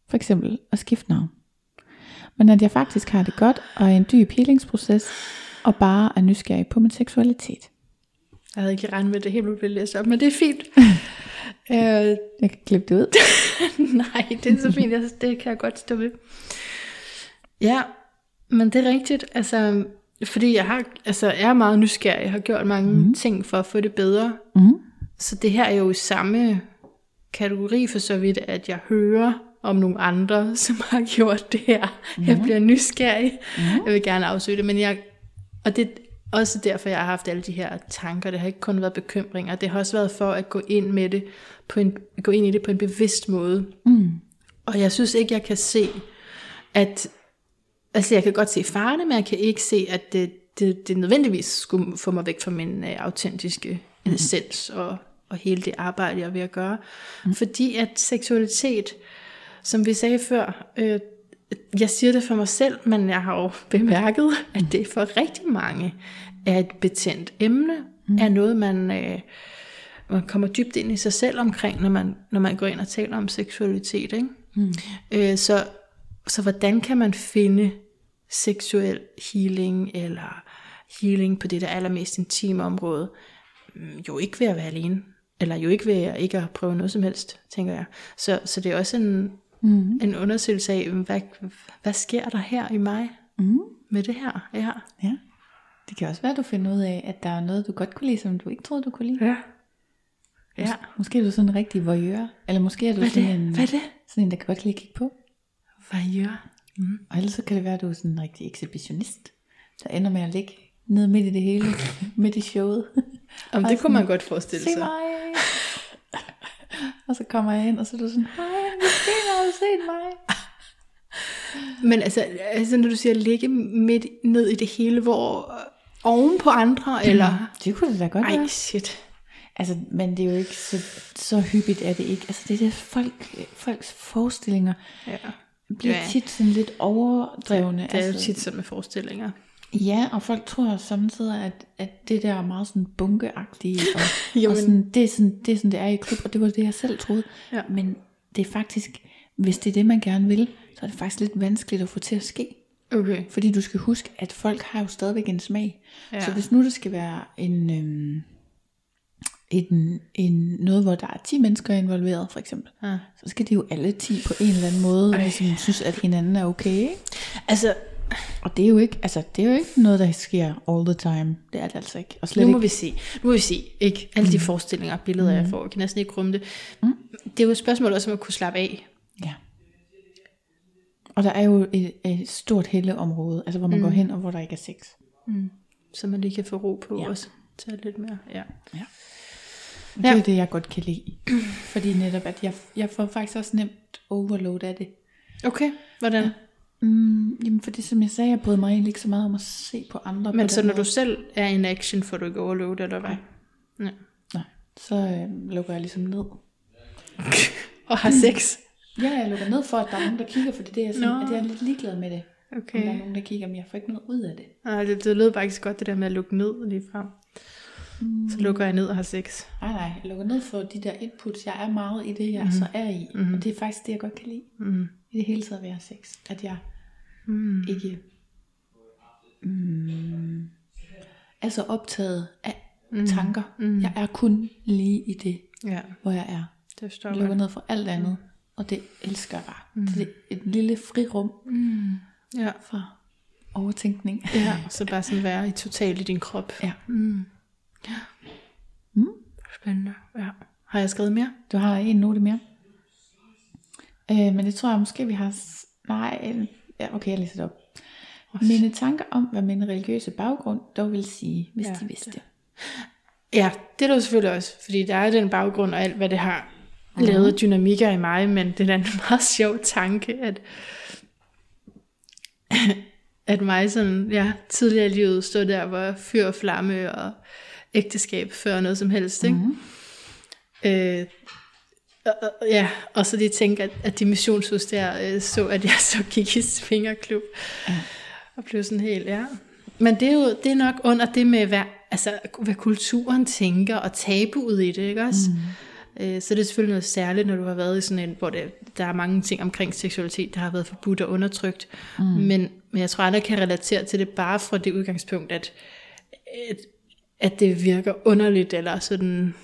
B: For eksempel at skifte navn. Men at jeg faktisk har det godt, og er i en dyb healingsproces, og bare er nysgerrig på min seksualitet.
A: Jeg havde ikke regnet med, at det helt ville læse op, men det er fint. øh,
B: Jeg kan klippe det ud.
A: Nej, det er så fint. Det kan jeg godt stå ved. Ja, men det er rigtigt. Altså, fordi jeg har, altså, jeg er meget nysgerrig. Jeg har gjort mange mm. ting for at få det bedre.
B: Mm.
A: Så det her er jo i samme kategori for så vidt, at jeg hører om nogle andre, som har gjort det her. Mm. Jeg bliver nysgerrig. Mm. Jeg vil gerne afsøge det, men jeg, og det er også derfor, jeg har haft alle de her tanker. Det har ikke kun været bekymringer. Det har også været for at gå ind med det på en, gå ind i det på en bevidst måde.
B: Mm.
A: Og jeg synes ikke, jeg kan se, at... Altså, jeg kan godt se farerne, men jeg kan ikke se, at det, det, det nødvendigvis skulle få mig væk fra min uh, autentiske mm. essens og, og hele det arbejde, jeg er ved at gøre. Mm. Fordi at seksualitet, som vi sagde før, øh, jeg siger det for mig selv, men jeg har jo bemærket, at det for rigtig mange er et betændt emne, mm. er noget, man... Øh, man kommer dybt ind i sig selv omkring, når man, når man går ind og taler om seksualitet. Ikke? Mm. Øh, så, så hvordan kan man finde seksuel healing, eller healing på det der allermest intime område? Mm, Jo ikke ved at være alene. eller jo ikke ved at ikke at prøve noget som helst, tænker jeg. Så, så det er også en, mm. en undersøgelse af, hvad, hvad sker der her i mig
B: Mm.
A: med det her? Ja.
B: Ja. Det kan også være, at du finder ud af, at der er noget, du godt kunne lide, som du ikke troede, du kunne lide.
A: Ja. Ja.
B: Måske er du sådan en rigtig voyeur. Eller måske er du
A: Hvad
B: sådan,
A: det?
B: en,
A: Hvad er det?
B: sådan en, der kan godt lide at kigge på.
A: Hvad gør? Mm.
B: Og ellers så kan det være, at du er sådan en rigtig ekshibitionist, der ender med at ligge nede midt i det hele, midt i showet.
A: Om
B: Og
A: det kunne man
B: sådan,
A: godt forestille
B: Se
A: sig.
B: mig! og så kommer jeg ind, og så er du sådan, hej, måske har du set mig.
A: Men altså, altså, når du siger ligge midt ned i det hele, hvor øh, oven på andre, eller...
B: Det kunne det da godt
A: Ej,
B: være.
A: shit.
B: Altså, men det er jo ikke så, så hyppigt, er det ikke. Altså, det er det, folk, folks forestillinger
A: Ja.
B: Bliver
A: Ja.
B: tit sådan lidt overdrevne.
A: Det er jo
B: altså,
A: tit sådan med forestillinger.
B: Ja, og folk tror samtidig, at, at det der er meget sådan bunkeagtige, og, og sådan, det, er sådan, det er sådan, det er i klub, og det var det, jeg selv troede.
A: Ja.
B: Men det er faktisk, hvis det er det, man gerne vil, så er det faktisk lidt vanskeligt at få til at ske.
A: Okay.
B: Fordi du skal huske, at folk har jo stadigvæk en smag.
A: Ja.
B: Så hvis nu det skal være en, øhm, en, en, noget, hvor der er 10 mennesker involveret, for eksempel,
A: Ja.
B: så skal de jo alle 10 på en eller anden måde, ligesom synes, at hinanden er okay. Ikke?
A: Altså,
B: Og det er jo ikke, altså, det er jo ikke noget, der sker all the time. Det er det altså ikke. Og slet
A: nu må
B: ikke.
A: vi se. Nu må vi se. Ikke? Alle de forestillinger og billeder, jeg får, jeg kan næsten ikke rumme det. Det er jo et spørgsmål også om at kunne slappe af.
B: Ja. Og der er jo et, et stort helleområde, altså hvor man mm. går hen, og hvor der ikke er sex.
A: Så man lige kan få ro på
B: Ja.
A: også. Tage lidt mere. Ja.
B: Ja. Det er det, jeg godt kan lide. Fordi netop, at jeg, jeg får faktisk også nemt overload af det.
A: Okay, hvordan?
B: Mm, jamen, fordi som jeg sagde, jeg bryder mig egentlig ikke så meget om at se på andre.
A: Men
B: på
A: så når du
B: måde.
A: selv er in action, får du ikke overload, eller hvad? Nej.
B: Nej, så øh, lukker jeg ligesom ned.
A: Og har sex.
B: Ja, jeg lukker ned for, at der er nogen, der kigger, fordi det er sådan,
A: Nå.
B: at jeg er lidt ligeglad med det. Om der er
A: Okay.
B: nogen, der kigger, men jeg får ikke noget ud af det.
A: Nej, det, det lød så godt, det der med at lukke ned lige frem. Så lukker jeg ned og har sex.
B: Nej, nej, jeg lukker ned for de der inputs. Jeg er meget i det, jeg mm. så er i. Mm. Og det er faktisk det, jeg godt kan lide.
A: Mm.
B: I det hele taget ved at have sex. At jeg
A: Mm.
B: ikke mm, er så optaget af mm. tanker. Mm. Jeg er kun lige i det,
A: Ja,
B: hvor jeg er.
A: det forstår
B: Jeg lukker ned for alt andet. Og det elsker jeg bare. Mm. Det er et lille frirum
A: Ja.
B: for overtænkning.
A: ja, så bare sådan være i totalt i din krop.
B: Ja.
A: Mm. Ja.
B: Mm.
A: Spændende. Ja. Har jeg skrevet mere?
B: Du har en note mere. Øh, men det tror jeg måske, vi har... s- Nej, øh, ja, okay, jeg læser det op. Mine tanker om, hvad min religiøse baggrund dog vil sige, hvis
A: Ja,
B: de vidste. Det.
A: Ja, det er jo selvfølgelig også, fordi der er den baggrund og alt, hvad det har lavet af dynamikker i mig, men det er en meget sjov tanke, at, at mig sådan, ja, tidligere i livet stod der, hvor fyr og flamme og ægteskab før noget som helst, ikke? Mm-hmm. Øh, og, og- ja, og så de tænker, at, at de missionshus der øh, så, at jeg så gik i svingerklub. Og blev sådan helt, ja. Men det er jo det er nok under det med, hvad, altså, hvad kulturen tænker, og tabuet i det, ikke også? Mm. Øh, så det er selvfølgelig noget særligt, når du har været i sådan en, hvor det, der er mange ting omkring seksualitet, der har været forbudt og undertrykt. Mm. Men, men jeg tror aldrig, kan relatere til det bare fra det udgangspunkt, at, at, at det virker underligt, eller sådan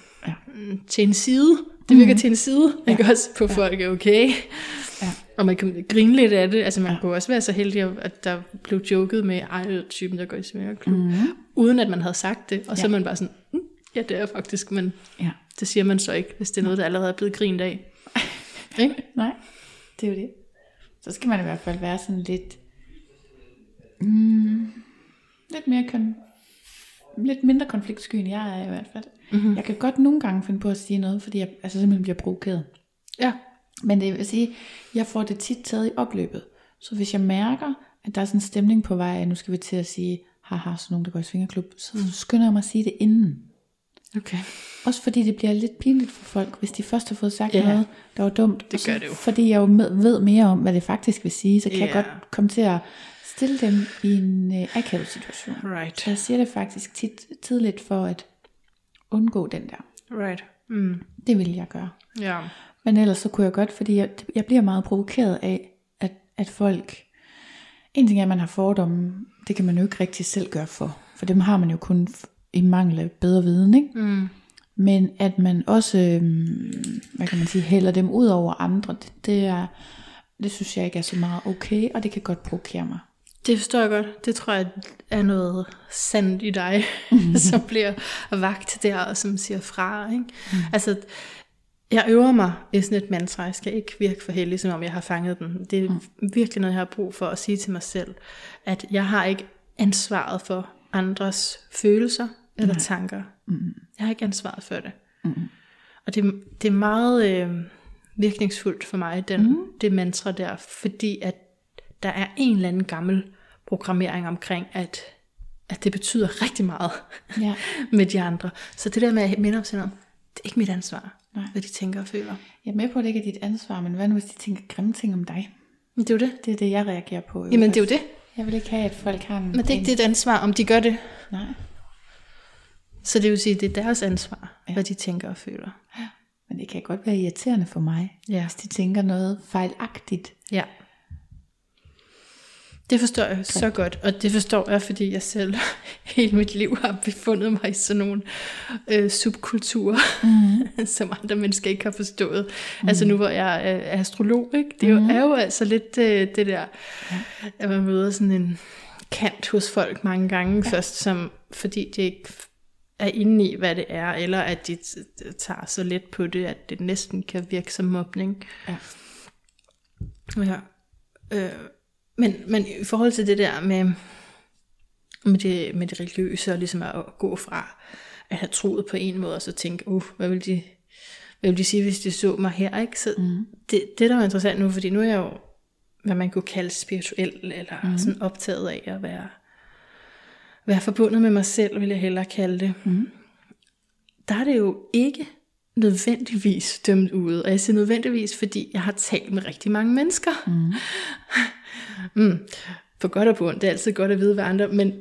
A: til en side. Det virker mm. til en side, ja. ikke også på folk er okay.
B: Ja.
A: Og man kan grine lidt af det. Altså man ja. kunne også være så heldig, at der blev joket med, ej, typen, der går i svingerklub. Mm. Uden at man havde sagt det. Og så
B: Ja.
A: er man bare sådan, mm, ja, det er faktisk, men
B: Ja.
A: det siger man så ikke, hvis det er noget, der allerede er blevet grint af. ikke?
B: Nej, det er jo det. Så skal man i hvert fald være sådan lidt... Mm, lidt mere kon, lidt mindre konfliktsky, end jeg er i hvert fald. Mm-hmm. Jeg kan godt nogle gange finde på at sige noget, fordi jeg altså simpelthen bliver provokeret.
A: Ja.
B: Men det vil sige, jeg får det tit taget i opløbet. Så hvis jeg mærker, at der er sådan en stemning på vej, at nu skal vi til at sige, haha, så nogen, der går i svingerklub, så mm. skynder jeg mig at sige det inden.
A: Okay.
B: Også fordi det bliver lidt pinligt for folk, hvis de først har fået sagt yeah. noget, der var dumt.
A: Det gør det jo.
B: Fordi jeg jo med, ved mere om, hvad det faktisk vil sige, så kan
A: Ja.
B: jeg godt komme til at stille dem i en øh, akavet situation.
A: Right.
B: Jeg siger det faktisk tit tidligt for at undgå den der.
A: Right. Mm.
B: Det vil jeg gøre.
A: Ja.
B: Men ellers så kunne jeg godt, fordi jeg, jeg bliver meget provokeret af, at, at folk... En ting er, at man har fordomme, det kan man jo ikke rigtig selv gøre for. For dem har man jo kun i mangel af bedre viden, ikke?
A: Mm.
B: Men at man også, øhm, hvad kan man sige, hælder dem ud over andre, det, det, er, det synes jeg ikke er så meget okay, og det kan godt provokere mig.
A: Det forstår jeg godt. Det tror jeg er noget sandt i dig, mm-hmm. som bliver vagt der, og som siger fra. Ikke? Mm. Altså, jeg øver mig i sådan et mantra. Jeg skal ikke virke for heldig, som om jeg har fanget den. Det er mm. virkelig noget, jeg har brug for at sige til mig selv. At jeg har ikke ansvaret for andres følelser eller mm. tanker. Mm. Jeg har ikke ansvaret for det. Mm. Og det, det er meget øh, virkningsfuldt for mig, den, mm. det mantra der, fordi at der er en eller anden gammel programmering omkring, at, at det betyder rigtig meget ja. med de andre. Så det der med at minde om, det er ikke mit ansvar, Nej. hvad de tænker og føler.
B: Jeg er med på, at det ikke er dit ansvar, men hvad nu hvis de tænker grimme ting om dig?
A: Men det er jo det.
B: Det er det, jeg reagerer på.
A: Jamen det er jo det.
B: Jeg vil ikke have, at folk har en...
A: Men det er ikke dit ansvar, om de gør det.
B: Nej.
A: Så det vil sige, at det er deres ansvar, ja. hvad de tænker og føler.
B: Ja. Men det kan godt være irriterende for mig, ja. hvis de tænker noget fejlagtigt.
A: Ja. Det forstår jeg så godt, og det forstår jeg, fordi jeg selv hele mit liv har befundet mig i sådan nogle øh, subkulturer, mm. som andre mennesker ikke har forstået. Mm. Altså nu hvor jeg er astrolog, ikke? det er jo, mm. er jo altså lidt øh, det der, ja. at man møder sådan en kant hos folk mange gange ja. først, som, fordi de ikke er inde i, hvad det er, eller at de tager så let på det, at det næsten kan virke som mobning. Ja. Ja. Øh, men, men i forhold til det der med, med, det, med det religiøse, og ligesom at gå fra at have troet på en måde, og så tænke, uh, hvad vil de, hvad vil de sige, hvis de så mig her, ikke? Så mm. det, det, der er interessant nu, fordi nu er jeg jo, hvad man kunne kalde spirituel, eller mm. sådan optaget af at være, være forbundet med mig selv, vil jeg hellere kalde det. Mm. Der er det jo ikke nødvendigvis dømt ud. Og jeg siger nødvendigvis, fordi jeg har talt med rigtig mange mennesker. Mm. mm. På godt og på ondt. Det er altid godt at vide, hvad andre... Men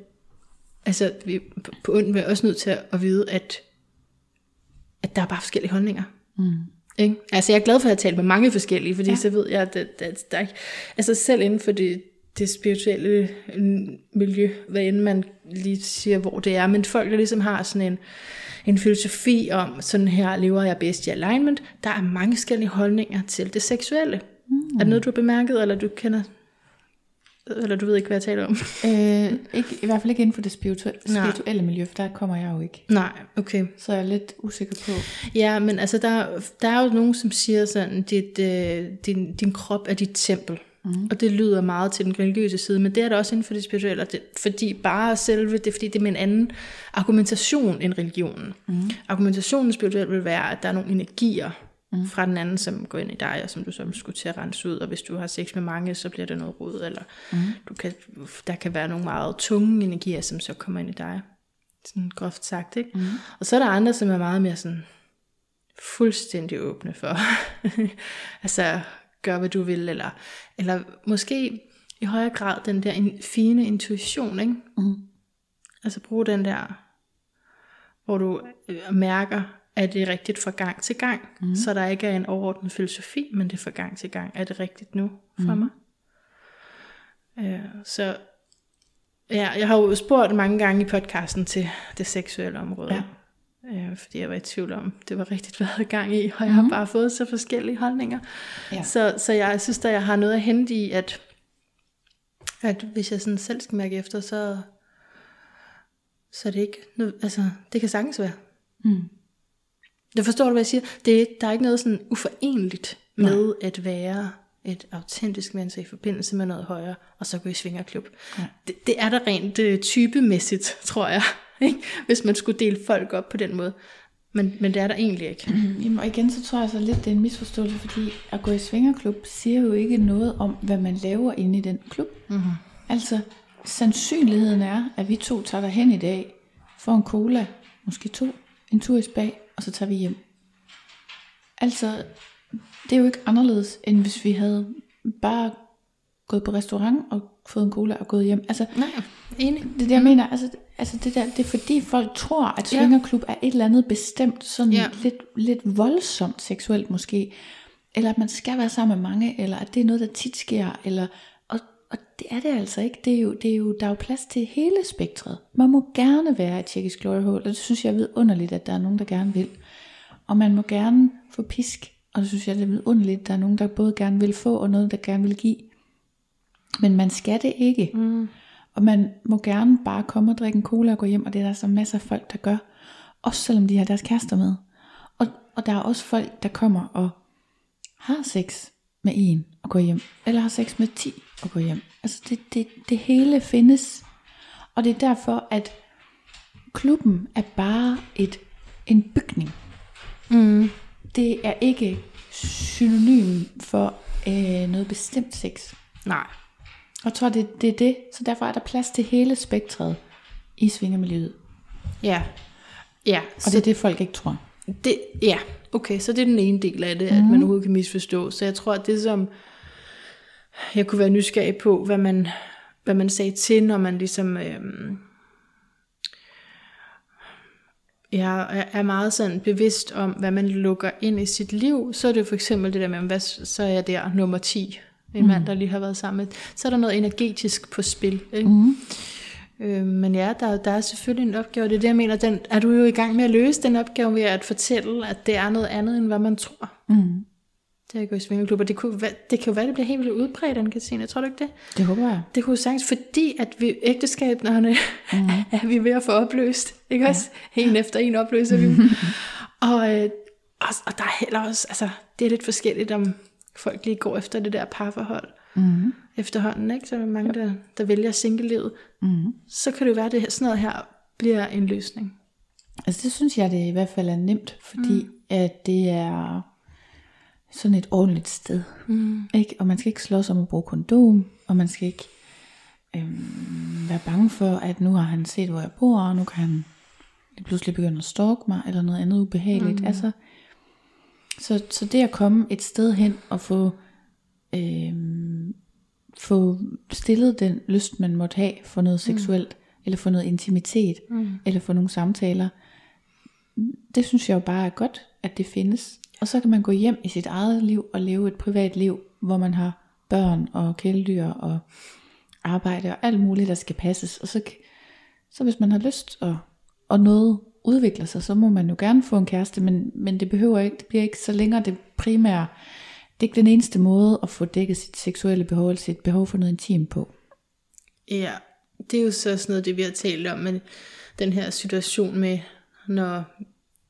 A: altså, vi, på ondt er også nødt til at vide, at, at der er bare forskellige holdninger. Mm. Ikke? Altså, jeg er glad for, at jeg har talt med mange forskellige, fordi ja. så ved jeg, at, at, at der ikke... Altså, selv inden for det, det spirituelle miljø, hvad end man lige siger, hvor det er, men folk, der ligesom har sådan en en filosofi om, sådan her lever jeg bedst i alignment. Der er mange forskellige holdninger til det seksuelle. Mm. Er det noget, du har bemærket, eller du kender eller du ved ikke, hvad jeg taler om?
B: øh, ikke, I hvert fald ikke inden for det spirituelle, spirituelle miljø, for der kommer jeg jo ikke.
A: Nej, okay.
B: Så jeg er lidt usikker på.
A: Ja, men altså, der, der er jo nogen, som siger sådan, dit, øh, din, din krop er dit tempel. Mm. Og det lyder meget til den religiøse side, men det er det også inden for det spirituelle, det, fordi bare selve, det fordi det er med en anden argumentation end religionen. Mm. Argumentationen spirituelt vil være, at der er nogle energier mm. fra den anden, som går ind i dig, og som du så skulle til at rense ud, og hvis du har sex med mange, så bliver det noget rod, eller mm. du kan, der kan være nogle meget tunge energier, som så kommer ind i dig. Sådan groft sagt, ikke? Mm. Og så er der andre, som er meget mere sådan fuldstændig åbne for. altså gør, hvad du vil, eller, eller måske i højere grad den der fine intuition, ikke? Mm. Altså brug den der, hvor du øh, mærker, at det er rigtigt fra gang til gang, mm. så der ikke er en overordnet filosofi, men det er fra gang til gang, er det rigtigt nu for mm. mig? Øh, så ja, jeg har jo spurgt mange gange i podcasten til det seksuelle område. Ja øh, fordi jeg var i tvivl om, det var rigtigt, hvad jeg havde gang i, og jeg mm. har mhm. bare fået så forskellige holdninger. Ja. Så, så jeg synes, at jeg har noget at hente i, at, at hvis jeg sådan selv skal mærke efter, så, så er det ikke, altså det kan sagtens være. Mm. Det forstår du, hvad jeg siger? Det, der er ikke noget sådan uforenligt med Nej. at være et autentisk menneske i forbindelse med noget højere, og så gå i svingerklub. Ja. Det, det er der rent uh, typemæssigt, tror jeg. Ikke? Hvis man skulle dele folk op på den måde. Men, men det er der egentlig ikke.
B: Mm, jamen, og igen, så tror jeg så lidt, det er en misforståelse, fordi at gå i svingerklub siger jo ikke noget om, hvad man laver inde i den klub. Mm-hmm. Altså, sandsynligheden er, at vi to tager hen i dag, får en cola, måske to, en tur i spag, og så tager vi hjem. Altså, det er jo ikke anderledes, end hvis vi havde bare gået på restaurant og fået en cola og gået hjem. Altså,
A: Nej, enig.
B: Det det, jeg mener. Altså, altså det, der, det er fordi folk tror, at svingerklub ja. er et eller andet bestemt, sådan ja. lidt, lidt voldsomt seksuelt måske. Eller at man skal være sammen med mange, eller at det er noget, der tit sker. Eller, det det er det altså ikke. Det er jo, det er jo, der er jo plads til hele spektret. Man må gerne være et tjekkisk glory hole, og det synes jeg er vidunderligt, at der er nogen, der gerne vil. Og man må gerne få pisk, og det synes jeg er vidunderligt, at der er nogen, der både gerne vil få, og noget, der gerne vil give. Men man skal det ikke. Mm. Og man må gerne bare komme og drikke en cola og gå hjem, og det er der så masser af folk, der gør. Også selvom de har deres kærester med. Og, og der er også folk, der kommer og har sex med en og går hjem. Eller har sex med 10 og går hjem. Altså det, det, det hele findes. Og det er derfor, at klubben er bare et, en bygning.
A: Mm.
B: Det er ikke synonym for øh, noget bestemt sex.
A: Nej.
B: Og jeg tror, det, det er det. Så derfor er der plads til hele spektret i svingermiljøet.
A: Ja. Ja,
B: Og det er det, folk ikke tror.
A: Det, ja, okay, så det er den ene del af det, mm. at man overhovedet kan misforstå. Så jeg tror, at det som jeg kunne være nysgerrig på, hvad man, hvad man sagde til, når man ligesom øhm, jeg er meget sådan bevidst om, hvad man lukker ind i sit liv, så er det for eksempel det der med, hvad, så er jeg der nummer 10, en mm. mand, der lige har været sammen med, så er der noget energetisk på spil. Ikke? Mm. Øh, men ja, der, der er selvfølgelig en opgave, det er det, jeg mener, den, er du jo i gang med at løse den opgave ved at fortælle, at det er noget andet, end hvad man tror.
B: Mm.
A: Det er jo i svingerklubber. Det, kunne, det kan jo være, det bliver helt vildt udbredt, anne Katrine. Tror du ikke det?
B: Det håber jeg.
A: Det kunne sagtens, fordi at vi ægteskaberne mm. er vi ved at få opløst. Ikke også? En efter en opløser vi. og, øh, og, og der er heller også, altså det er lidt forskelligt, om folk lige går efter det der parforhold
B: Mm.
A: efterhånden. Ikke? Så er mange, der, der vælger single-livet.
B: Mm.
A: Så kan det jo være, at det her, sådan noget her bliver en løsning.
B: Altså det synes jeg, det i hvert fald er nemt, fordi mm. at det er sådan et ordentligt sted. Mm. Ikke? Og man skal ikke slås om at bruge kondom, og man skal ikke øhm, være bange for, at nu har han set, hvor jeg bor, og nu kan han pludselig begynde at stalke mig, eller noget andet ubehageligt. Mm. Altså, så, så det at komme et sted hen og få, øhm, få stillet den lyst, man måtte have for noget seksuelt, eller for noget intimitet, mm. eller for nogle samtaler, det synes jeg jo bare er godt, at det findes. Og så kan man gå hjem i sit eget liv og leve et privat liv, hvor man har børn og kæledyr og arbejde og alt muligt, der skal passes. Og så, så hvis man har lyst, og, og noget udvikler sig, så må man jo gerne få en kæreste, men, men det behøver ikke, det bliver ikke så længere det primære. Det er ikke den eneste måde at få dækket sit seksuelle behov, eller sit behov for noget intim på.
A: Ja, det er jo så sådan noget, det vi har talt om, men den her situation med, når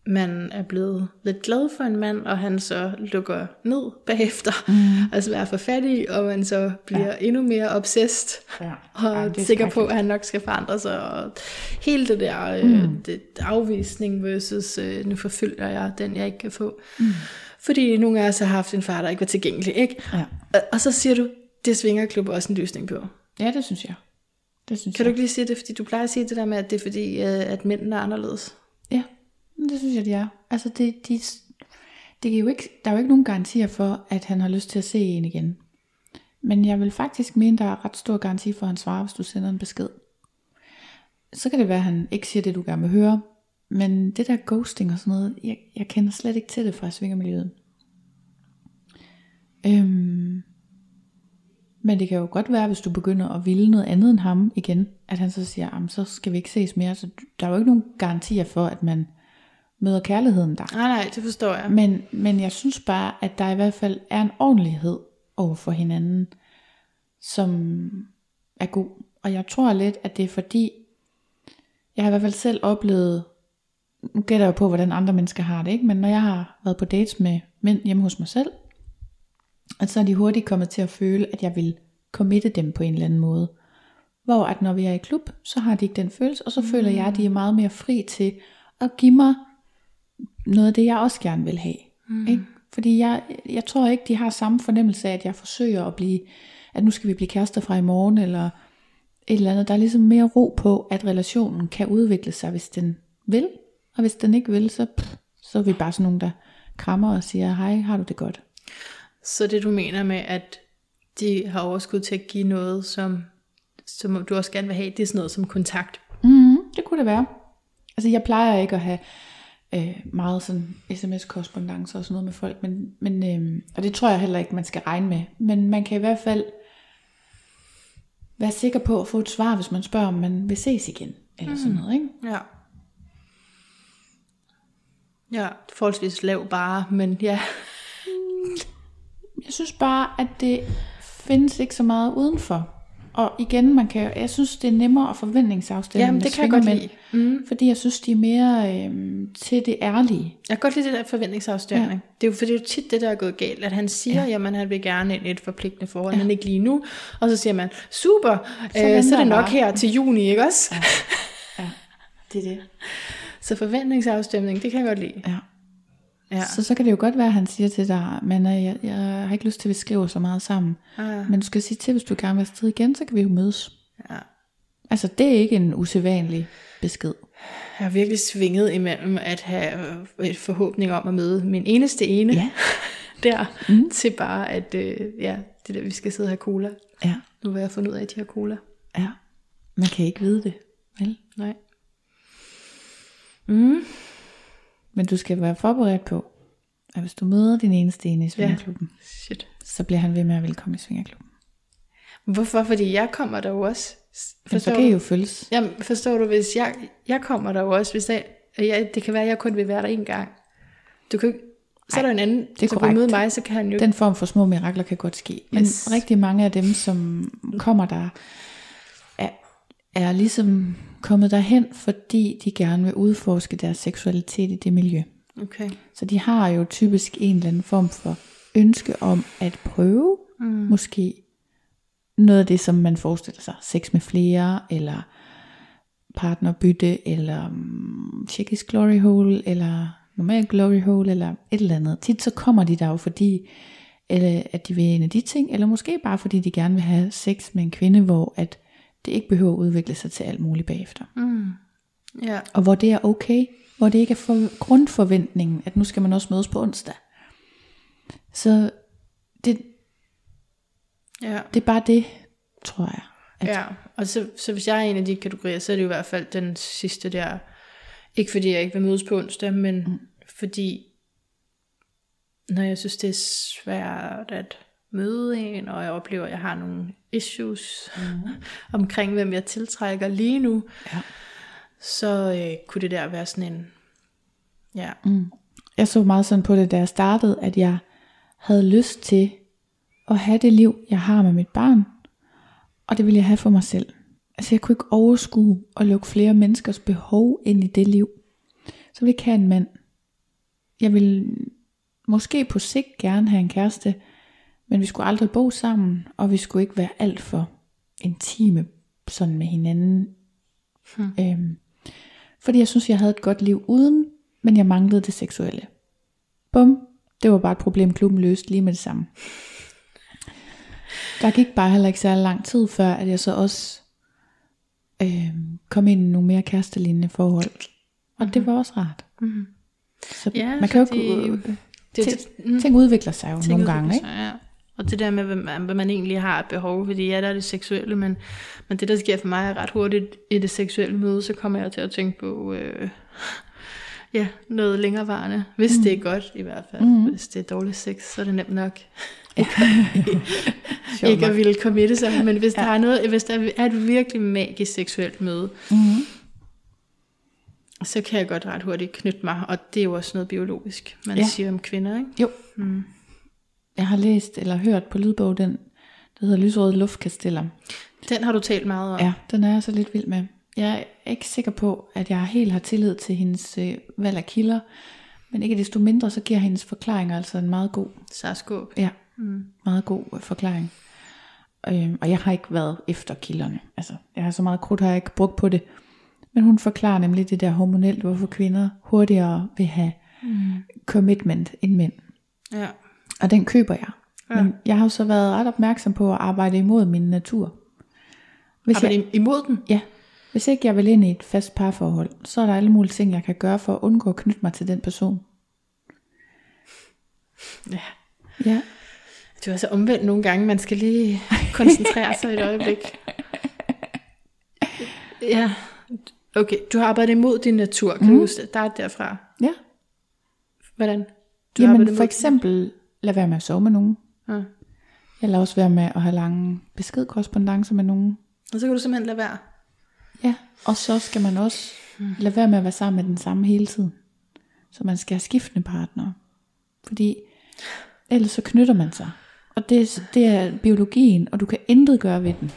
A: man er blevet lidt glad for en mand, og han så lukker ned bagefter, mm. altså er for fattig, og man så bliver ja. endnu mere obsessed,
B: Ja.
A: og
B: er
A: sikker på, at han nok skal forandre sig, og hele det der mm. det, afvisning versus, øh, nu forfølger jeg den, jeg ikke kan få. Mm. Fordi nogle af os har haft en far, der ikke var tilgængelig, ikke?
B: Ja.
A: Og, og så siger du, det svinger klub også en løsning på.
B: Ja, det synes jeg. Det synes
A: Kan
B: jeg.
A: du ikke lige sige det, fordi du plejer at sige det der med, at det er fordi, øh, at mændene er anderledes?
B: Det synes jeg, de er. Altså, det, de, det er jo ikke, der er jo ikke nogen garantier for, at han har lyst til at se en igen. Men jeg vil faktisk mene, der er ret stor garanti for, at han svarer, hvis du sender en besked. Så kan det være, at han ikke siger det, du gerne vil høre. Men det der ghosting og sådan noget, jeg, jeg kender slet ikke til det fra svingermiljøet. Øhm, men det kan jo godt være, hvis du begynder at ville noget andet end ham igen, at han så siger, så skal vi ikke ses mere. Så der er jo ikke nogen garantier for, at man møder kærligheden der.
A: Nej, nej, det forstår jeg.
B: Men, men jeg synes bare, at der i hvert fald er en ordentlighed over for hinanden, som er god. Og jeg tror lidt, at det er fordi, jeg har i hvert fald selv oplevet, nu gætter jeg på, hvordan andre mennesker har det, ikke? men når jeg har været på dates med mænd hjemme hos mig selv, at så er de hurtigt kommet til at føle, at jeg vil committe dem på en eller anden måde. Hvor at når vi er i klub, så har de ikke den følelse, og så føler jeg, at de er meget mere fri til at give mig noget af det, jeg også gerne vil have. Mm. Ikke? Fordi jeg, jeg tror ikke, de har samme fornemmelse af, at jeg forsøger at blive, at nu skal vi blive kærester fra i morgen, eller et eller andet. Der er ligesom mere ro på, at relationen kan udvikle sig, hvis den vil. Og hvis den ikke vil, så, pff, så er vi bare sådan nogen, der krammer og siger, hej, har du det godt?
A: Så det du mener med, at de har overskud til at give noget, som, som du også gerne vil have, det er sådan noget som kontakt.
B: Mm, det kunne det være. Altså jeg plejer ikke at have øh, meget sådan sms-korrespondence og sådan noget med folk, men, men øh, og det tror jeg heller ikke, man skal regne med. Men man kan i hvert fald være sikker på at få et svar, hvis man spørger, om man vil ses igen. Eller sådan noget, ikke?
A: Ja. Ja, forholdsvis lav bare, men ja.
B: Jeg synes bare, at det findes ikke så meget udenfor. Og igen, man kan, jeg synes, det er nemmere at forventningsafstemme
A: Jamen, det kan jeg godt lide. Mm.
B: Fordi jeg synes, de er mere øhm, til det ærlige.
A: Jeg kan godt lide det der forventningsafstemning. Ja. Det er jo for det er jo tit det, der er gået galt, at han siger, ja. jamen han vil gerne ind i et forpligtende forhold, ja. men ikke lige nu. Og så siger man, super, så, øh, så er det nok
B: bare.
A: her til juni, ikke også? Ja.
B: Ja, det er det.
A: Så forventningsafstemning, det kan jeg godt lide.
B: Ja.
A: Ja.
B: Så, så kan det jo godt være, at han siger til dig, men jeg, jeg har ikke lyst til, at vi skriver så meget sammen.
A: Ah.
B: Men du skal sige til, hvis du gerne vil afsted igen, så kan vi jo mødes.
A: Ja.
B: Altså, det er ikke en usædvanlig besked.
A: Jeg har virkelig svinget imellem at have øh, et forhåbning om at møde min eneste ene
B: Ja.
A: der, mm. til bare at, øh, ja, det der, vi skal sidde og have cola.
B: Ja,
A: Nu vil jeg fundet ud af, at de har cola.
B: ja. Man kan ikke vide det, vel?
A: Nej. Mm.
B: Men du skal være forberedt på, at hvis du møder din eneste ene i svingerklubben, ja.
A: Shit.
B: så bliver han ved med at velkomme i svingerklubben.
A: Hvorfor? Fordi jeg kommer der jo også.
B: Men så kan I jo følges.
A: Jamen, forstår du, hvis jeg, jeg kommer der jo også, hvis jeg, jeg, det kan være, at jeg kun vil være der en gang. Du kan, så er der en anden,
B: det er korrekt.
A: møde mig, så kan han jo...
B: Den form for små mirakler kan godt ske. Men
A: Yes.
B: rigtig mange af dem, som kommer der, er, er ligesom kommet derhen, fordi de gerne vil udforske deres seksualitet i det miljø.
A: Okay.
B: Så de har jo typisk en eller anden form for ønske om at prøve, mm. måske noget af det, som man forestiller sig. Sex med flere, eller partnerbytte, eller um, tjekkisk glory hole, eller normal glory hole, eller et eller andet. Tit så kommer de der jo, fordi eller at de vil en af de ting, eller måske bare fordi de gerne vil have sex med en kvinde, hvor at det ikke behøver at udvikle sig til alt muligt bagefter.
A: Ja.
B: Og hvor det er okay, hvor det ikke er for grundforventningen, at nu skal man også mødes på onsdag. Så det,
A: Ja.
B: det er bare det, tror jeg. At,
A: Ja, og så, så hvis jeg er en af de kategorier, så er det jo i hvert fald den sidste der. Ikke fordi jeg ikke vil mødes på onsdag, men mm. fordi når jeg synes, det er svært at møde en, og jeg oplever, at jeg har nogle issues mm. omkring, hvem jeg tiltrækker lige nu,
B: Ja.
A: så øh, kunne det der være sådan en, ja,
B: Mm. Jeg så meget sådan på det, da jeg startede, at jeg havde lyst til at have det liv, jeg har med mit barn, og det ville jeg have for mig selv. Altså jeg kunne ikke overskue at lukke flere menneskers behov ind i det liv. Så ville jeg ikke have en mand. Jeg ville måske på sigt gerne have en kæreste, men vi skulle aldrig bo sammen, og vi skulle ikke være alt for intime sådan med hinanden. Hmm. Øhm, fordi jeg synes, jeg havde et godt liv uden, men jeg manglede det seksuelle. Bum, det var bare et problem, klubben løste lige med det samme. Der gik bare heller ikke særlig lang tid før, at jeg så også øh, kom ind i nogle mere kærestelignende forhold. Og det var også rart. Mm. Så
A: Ja,
B: man kan jo ikke... øh,
A: det, det, mm.
B: ting udvikler sig jo
A: Ting
B: nogle gange, ikke?
A: sig, Ja. Og det der med, hvad man, hvad man egentlig har et behov, fordi ja, der er det seksuelle, men, men det der sker for mig er ret hurtigt i det seksuelle møde, så kommer jeg til at tænke på, øh, ja, noget længerevarende, hvis mm. det er godt i hvert fald. Mm. Hvis det er dårlig sex, så er det nemt nok ikke at ville committe sig, men hvis ja. der er noget, hvis der er et virkelig magisk seksuelt møde,
B: Mhm.
A: så kan jeg godt ret hurtigt knytte mig, og det er jo også noget biologisk, man
B: ja.
A: siger om kvinder, ikke?
B: Jo. Mm. Jeg har læst eller hørt på lydbog den, der hedder Lysrøde Luftkasteller.
A: Den har du talt meget om.
B: Ja, den er jeg så lidt vild med. Jeg er ikke sikker på, at jeg helt har tillid til hendes øh, valg af kilder, men ikke desto mindre, så giver hendes forklaringer altså en meget god,
A: Sarskåb.
B: ja, mm. meget god øh, forklaring. Øhm, og jeg har ikke været efter kilderne. Altså, jeg har så meget krudt, har jeg ikke brugt på det. Men hun forklarer nemlig det der hormonelt, hvorfor kvinder hurtigere vil have mm. commitment end mænd.
A: Ja.
B: Og den køber jeg. Ja. Men jeg har jo så været ret opmærksom på at arbejde imod min natur. Hvis
A: Arbejde
B: jeg,
A: im- imod den?
B: ja, hvis ikke jeg vil ind i et fast parforhold, så er der alle mulige ting, jeg kan gøre for at undgå at knytte mig til den person.
A: Ja.
B: Ja,
A: Det er så omvendt nogle gange. Man skal lige koncentrere sig et øjeblik. Ja. Okay, du har arbejdet imod din natur. Kan mm. du starte derfra?
B: ja.
A: Hvordan? Du
B: Jamen for eksempel, lad være med at sove med nogen.
A: Ja.
B: Jeg lader også være med at have lange beskedkorrespondencer med nogen.
A: Og så kan du simpelthen lade være.
B: Ja, og så skal man også lade være med at være sammen med den samme hele tiden. Så man skal have skiftende partnere. Fordi ellers så knytter man sig. Og det, det er biologien, og du kan intet gøre ved den.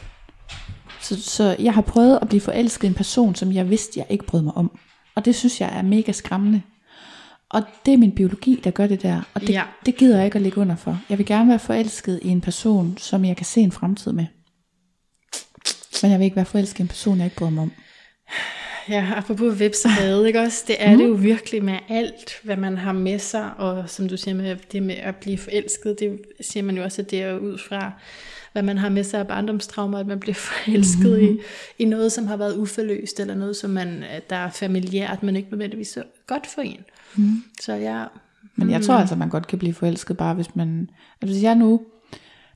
B: Så, så jeg har prøvet at blive forelsket i en person, som jeg vidste, jeg ikke brød mig om. Og det synes jeg er mega skræmmende. Og det er min biologi, der gør det der. Og det,
A: Ja.
B: det gider jeg ikke at ligge under for. Jeg vil gerne være forelsket i en person, som jeg kan se en fremtid med. Men jeg vil ikke være forelsket i en person, jeg ikke bryder mig om.
A: Ja, apropos vips og bade, ikke også? Det er mm. det jo virkelig med alt, hvad man har med sig, og som du siger med det med at blive forelsket, det siger man jo også, at det er ud fra, hvad man har med sig af barndomstraumer, at man bliver forelsket mm. i, i noget, som har været uforløst, eller noget, som man, der er familiært, men ikke nødvendigvis så godt for en. Mm. Så ja,
B: Men jeg tror altså, man godt kan blive forelsket, bare hvis man... Altså hvis jeg nu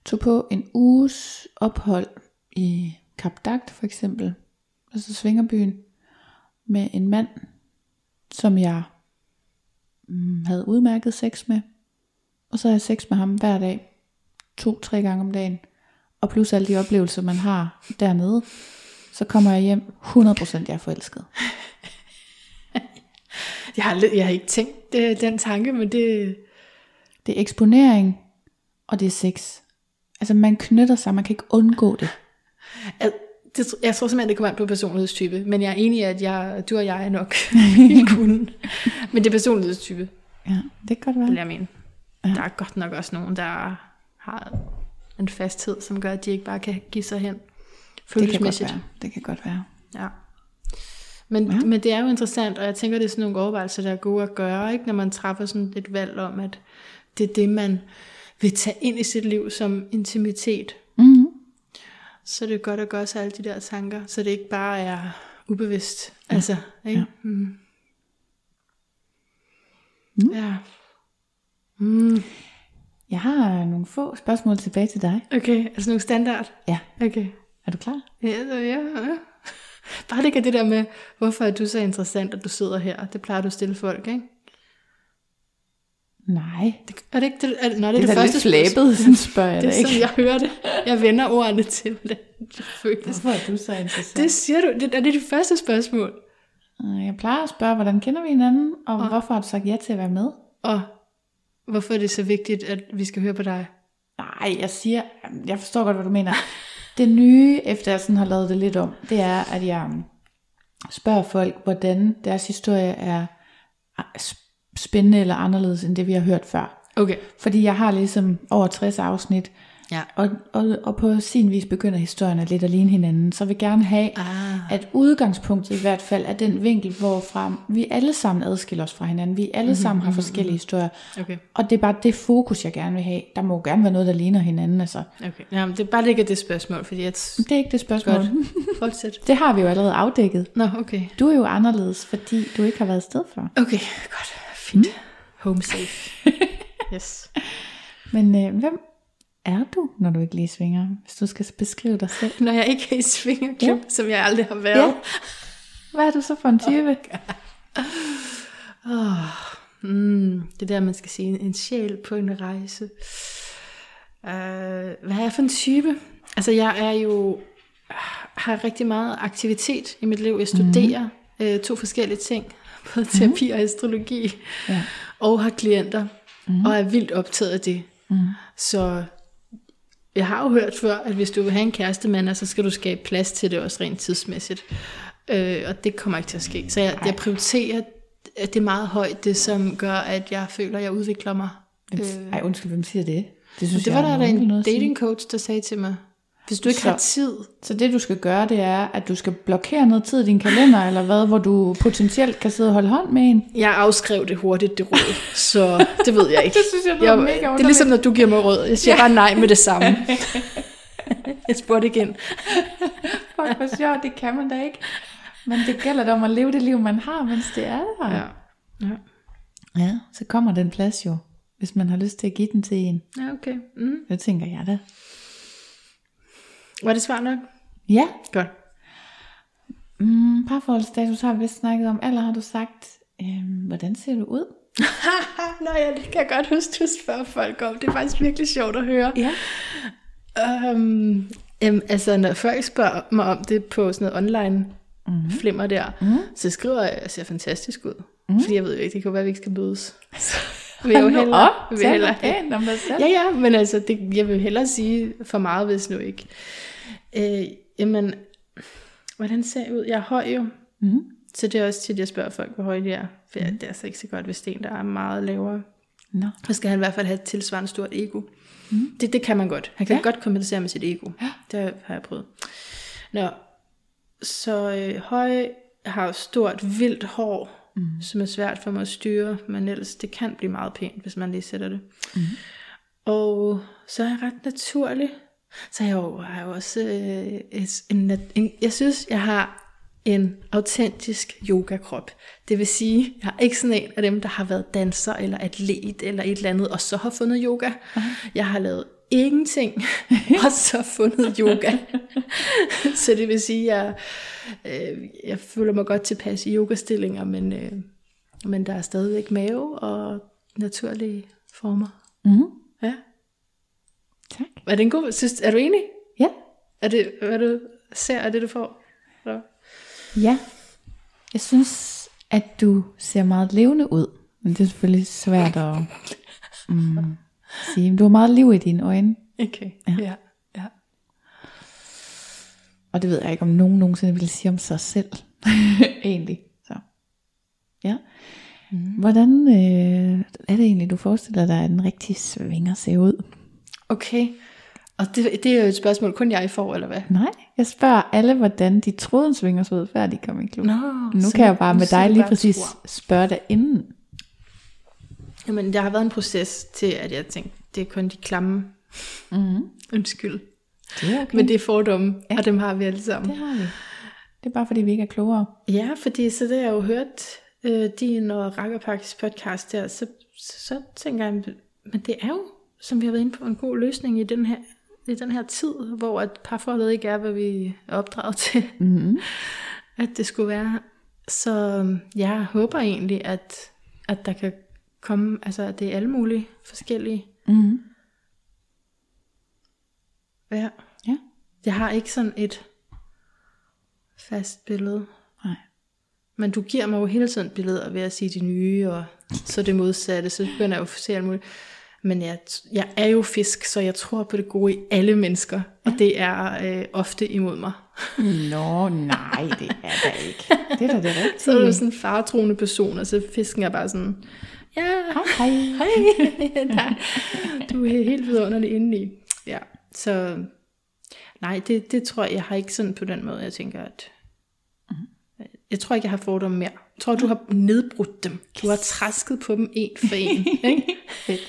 B: tog på en uges ophold i Kap Dagt for eksempel, altså Svingerbyen, med en mand, som jeg mm, havde udmærket sex med, og så havde jeg sex med ham hver dag, to-tre gange om dagen, og plus alle de oplevelser, man har dernede, så kommer jeg hjem 100% jeg er forelsket.
A: jeg har, jeg har ikke tænkt det, den tanke, men det,
B: Det er eksponering, og det er sex. Altså man knytter sig, man kan ikke undgå det.
A: Jeg, det, jeg tror simpelthen, det kommer an på personlighedstype, men jeg er enig i, at jeg, du og jeg er nok ville kunne. Men det er personlighedstype,
B: Ja, det kan godt være.
A: vil jeg mene. Ja. Der er godt nok også nogen, der har en fasthed, som gør, at de ikke bare kan give sig hen
B: Det kan godt
A: følelsesmæssigt.
B: være. Det kan godt være.
A: Ja. Men, ja. men det er jo interessant, og jeg tænker, det er sådan nogle overvejelser, der er gode at gøre, ikke? når man træffer sådan et valg om, at det er det, man vil tage ind i sit liv som intimitet.
B: Mm-hmm.
A: Så det er godt at gøre sig alle de der tanker, så det ikke bare er ubevidst. Ja. Altså, ikke? Ja. Mm.
B: Mm.
A: ja. Mm.
B: Jeg har nogle få spørgsmål tilbage til dig.
A: Okay, altså nogle standard.
B: Ja,
A: Okay.
B: er du klar?
A: Ja, så ja, ja. Bare det ikke det der med, hvorfor er du så interessant, at du sidder her. Det plejer du at stille folk, ikke?
B: Nej.
A: Det, er det ikke det? Er, nej, det,
B: Det
A: er det, første
B: flabet, sådan spørger jeg
A: Det
B: dig
A: er sådan,
B: ikke.
A: jeg hører det. Jeg vender ordene til det. Det.
B: Hvorfor er du så interessant?
A: Det siger du. Det, er det det første spørgsmål?
B: Øh, Jeg plejer at spørge, hvordan kender vi hinanden, og
A: Og-
B: hvorfor har du sagt ja til at være med?
A: Og hvorfor er det så vigtigt, at vi skal høre på dig?
B: Nej, jeg siger, jeg forstår godt, hvad du mener. Det nye, efter jeg sådan har lavet det lidt om, det er, at jeg spørger folk, hvordan deres historie er sp- spændende eller anderledes, end det vi har hørt før.
A: Okay.
B: Fordi jeg har ligesom over 60 afsnit,
A: Ja.
B: og, og, og på sin vis begynder historierne lidt at ligne hinanden. Så vil gerne have,
A: Ah.
B: at udgangspunktet i hvert fald er den vinkel, hvorfra vi alle sammen adskiller os fra hinanden. Vi alle sammen har forskellige historier.
A: Okay.
B: Og det er bare det fokus, jeg gerne vil have. Der må gerne være noget, der ligner hinanden. Altså.
A: Okay. Jamen, det er bare ikke det spørgsmål, fordi jeg...
B: Det er ikke det spørgsmål.
A: Godt. Fortsæt.
B: Det har vi jo allerede afdækket.
A: Nå, okay.
B: Du er jo anderledes, fordi du ikke har været sted før.
A: Okay, godt. Fint. Home safe. yes.
B: Men øh, hvem er du, når du ikke lige svinger? Hvis du skal beskrive dig selv.
A: Når jeg ikke er i svingerklub, ja. som jeg aldrig har været.
B: Ja. Hvad er du så for en type?
A: Oh, mm, det der, man skal sige, en sjæl på en rejse. Uh, hvad er jeg for en type? Altså, jeg er jo har rigtig meget aktivitet i mit liv. Jeg studerer mm. uh, to forskellige ting. Både terapi og astrologi.
B: Ja.
A: Og har klienter. Mm. Og er vildt optaget af det. Mm. Så jeg har jo hørt før, at hvis du vil have en kærestemand, så skal du skabe plads til det også rent tidsmæssigt. Øh, og det kommer ikke til at ske. Så jeg, jeg prioriterer at det er meget højt, det som gør, at jeg føler, at jeg udvikler mig.
B: Øh, Ej, undskyld, hvem siger det? Det, synes
A: det var
B: jeg er
A: der, der en dating coach, der sagde til mig, hvis du ikke
B: Så-
A: har tid,
B: Så det du skal gøre, det er, at du skal blokere noget tid i din kalender, eller hvad, hvor du potentielt kan sidde og holde hånd med en.
A: jeg afskrev det hurtigt, det råd, så det ved jeg ikke.
B: Det synes jeg lyder mega
A: Det er
B: underligt.
A: ligesom, når du giver mig råd. Jeg siger bare nej med det samme. jeg spurgte igen.
B: Fuck, hvor sjovt, det kan man da ikke. Men det gælder da om at leve det liv, man har, mens det er der.
A: Ja. Ja,
B: ja så kommer den plads jo, hvis man har lyst til at give den til en.
A: ja okay. Mm.
B: Det tænker jeg da.
A: Var det svar nok?
B: Ja,
A: Godt.
B: mm, parforholdsstatus har vi vist snakket om. Eller har du sagt, øhm, hvordan ser du ud?
A: Nå ja, det kan jeg godt huske, du spørger folk om. Det er faktisk virkelig sjovt at høre.
B: Ja.
A: Um, Øhm, altså, når folk spørger mig om det på sådan noget online mm. flimmer der, mm. så skriver jeg, at jeg ser fantastisk ud. Mm. Fordi jeg ved jo ikke, det kan være, at vi ikke skal mødes. Vil jeg jo hellere,
B: op,
A: vil hellere,
B: pænt om dig selv.
A: Ja, ja, men altså, det, jeg vil hellere sige for meget, hvis nu ikke. Øh, jamen, hvordan ser jeg ud? Jeg er høj jo,
B: Mm.
A: så det er også tit, jeg spørger folk, hvor høje de er. For mm. det er altså ikke så godt, hvis det er en, der er meget lavere.
B: Nå.
A: Så skal han i hvert fald have et tilsvarende stort ego. Mm. Det, det kan man godt. Han kan
B: Ja.
A: ja. godt kompensere med sit ego.
B: Ja.
A: Det har jeg prøvet. Nå, så øh, høj har jo stort, vildt hår, mm. som er svært for mig at styre, men ellers det kan blive meget pænt, hvis man lige sætter det. Mm. Og så er jeg ret naturlig. Så jeg har jo også øh, en, en, jeg synes, jeg har en autentisk yogakrop. Det vil sige, jeg er ikke sådan en af dem, der har været danser eller atlet eller et eller andet, og så har fundet yoga. Jeg har lavet ingenting, og så fundet yoga. så det vil sige, at jeg, øh, jeg føler mig godt tilpas i yogastillinger, men, øh, men der er stadigvæk mave og naturlige former.
B: Mm.
A: Ja.
B: Tak.
A: Er det en god, synes, er du enig?
B: Ja.
A: Er det, hvad du ser, er det du får? Eller?
B: Ja. Jeg synes, at du ser meget levende ud. Men det er selvfølgelig svært at mm, sige. Du har meget liv i dine øjne.
A: Okay,
B: Ja.
A: ja. ja.
B: Og det ved jeg ikke, om nogen nogensinde vil sige om sig selv. egentlig. Så. Ja. Mm. Hvordan øh, er det egentlig, du forestiller dig, at en rigtig svinger ser ud?
A: Okay, og det, det er jo et spørgsmål, kun jeg får, eller hvad?
B: Nej, jeg spørger alle, hvordan de troede, en svinger så ud, før de kom i klub.
A: Nå,
B: nu kan jeg bare med dig lige præcis spørge dig inden.
A: Jamen, der har været en proces til, at jeg tænkte, det er kun de klamme.
B: Mm.
A: Undskyld.
B: Det er okay.
A: Men det er fordomme, ja. og dem har vi alle sammen.
B: det har vi. Det er bare fordi, vi ikke er klogere.
A: Ja, fordi så det har jeg jo hørt øh, din og Rakkerpakkes podcast der, så, så, så tænker jeg, men det er jo, som vi har været inde på, en god løsning i den her, i den her tid, hvor at parforholdet ikke er, hvad vi er opdraget til,
B: Mm-hmm.
A: at det skulle være. Så jeg håber egentlig, at, at der kan komme, altså det er alle mulige forskellige.
B: Mm-hmm.
A: Ja.
B: Ja.
A: Jeg har ikke sådan et fast billede.
B: Nej.
A: Men du giver mig jo hele tiden billeder ved at sige de nye, og så det modsatte, så begynder jeg jo at se alt muligt. Men jeg, jeg er jo fisk, så jeg tror på det gode i alle mennesker, og det er øh, ofte imod mig.
B: Nå, nej, det er da ikke. Det er da det rigtige.
A: Så er du sådan en faretroende person, og så fisken er bare sådan, ja,
B: Hej.
A: hej, du er helt vidunderlig indeni. Ja, så nej, det, det tror jeg, jeg har ikke sådan på den måde, jeg tænker, at jeg tror ikke, jeg har fordomme mere. Jeg tror, du har nedbrudt dem. Du har træsket på dem en for en. Ikke?
B: Fedt.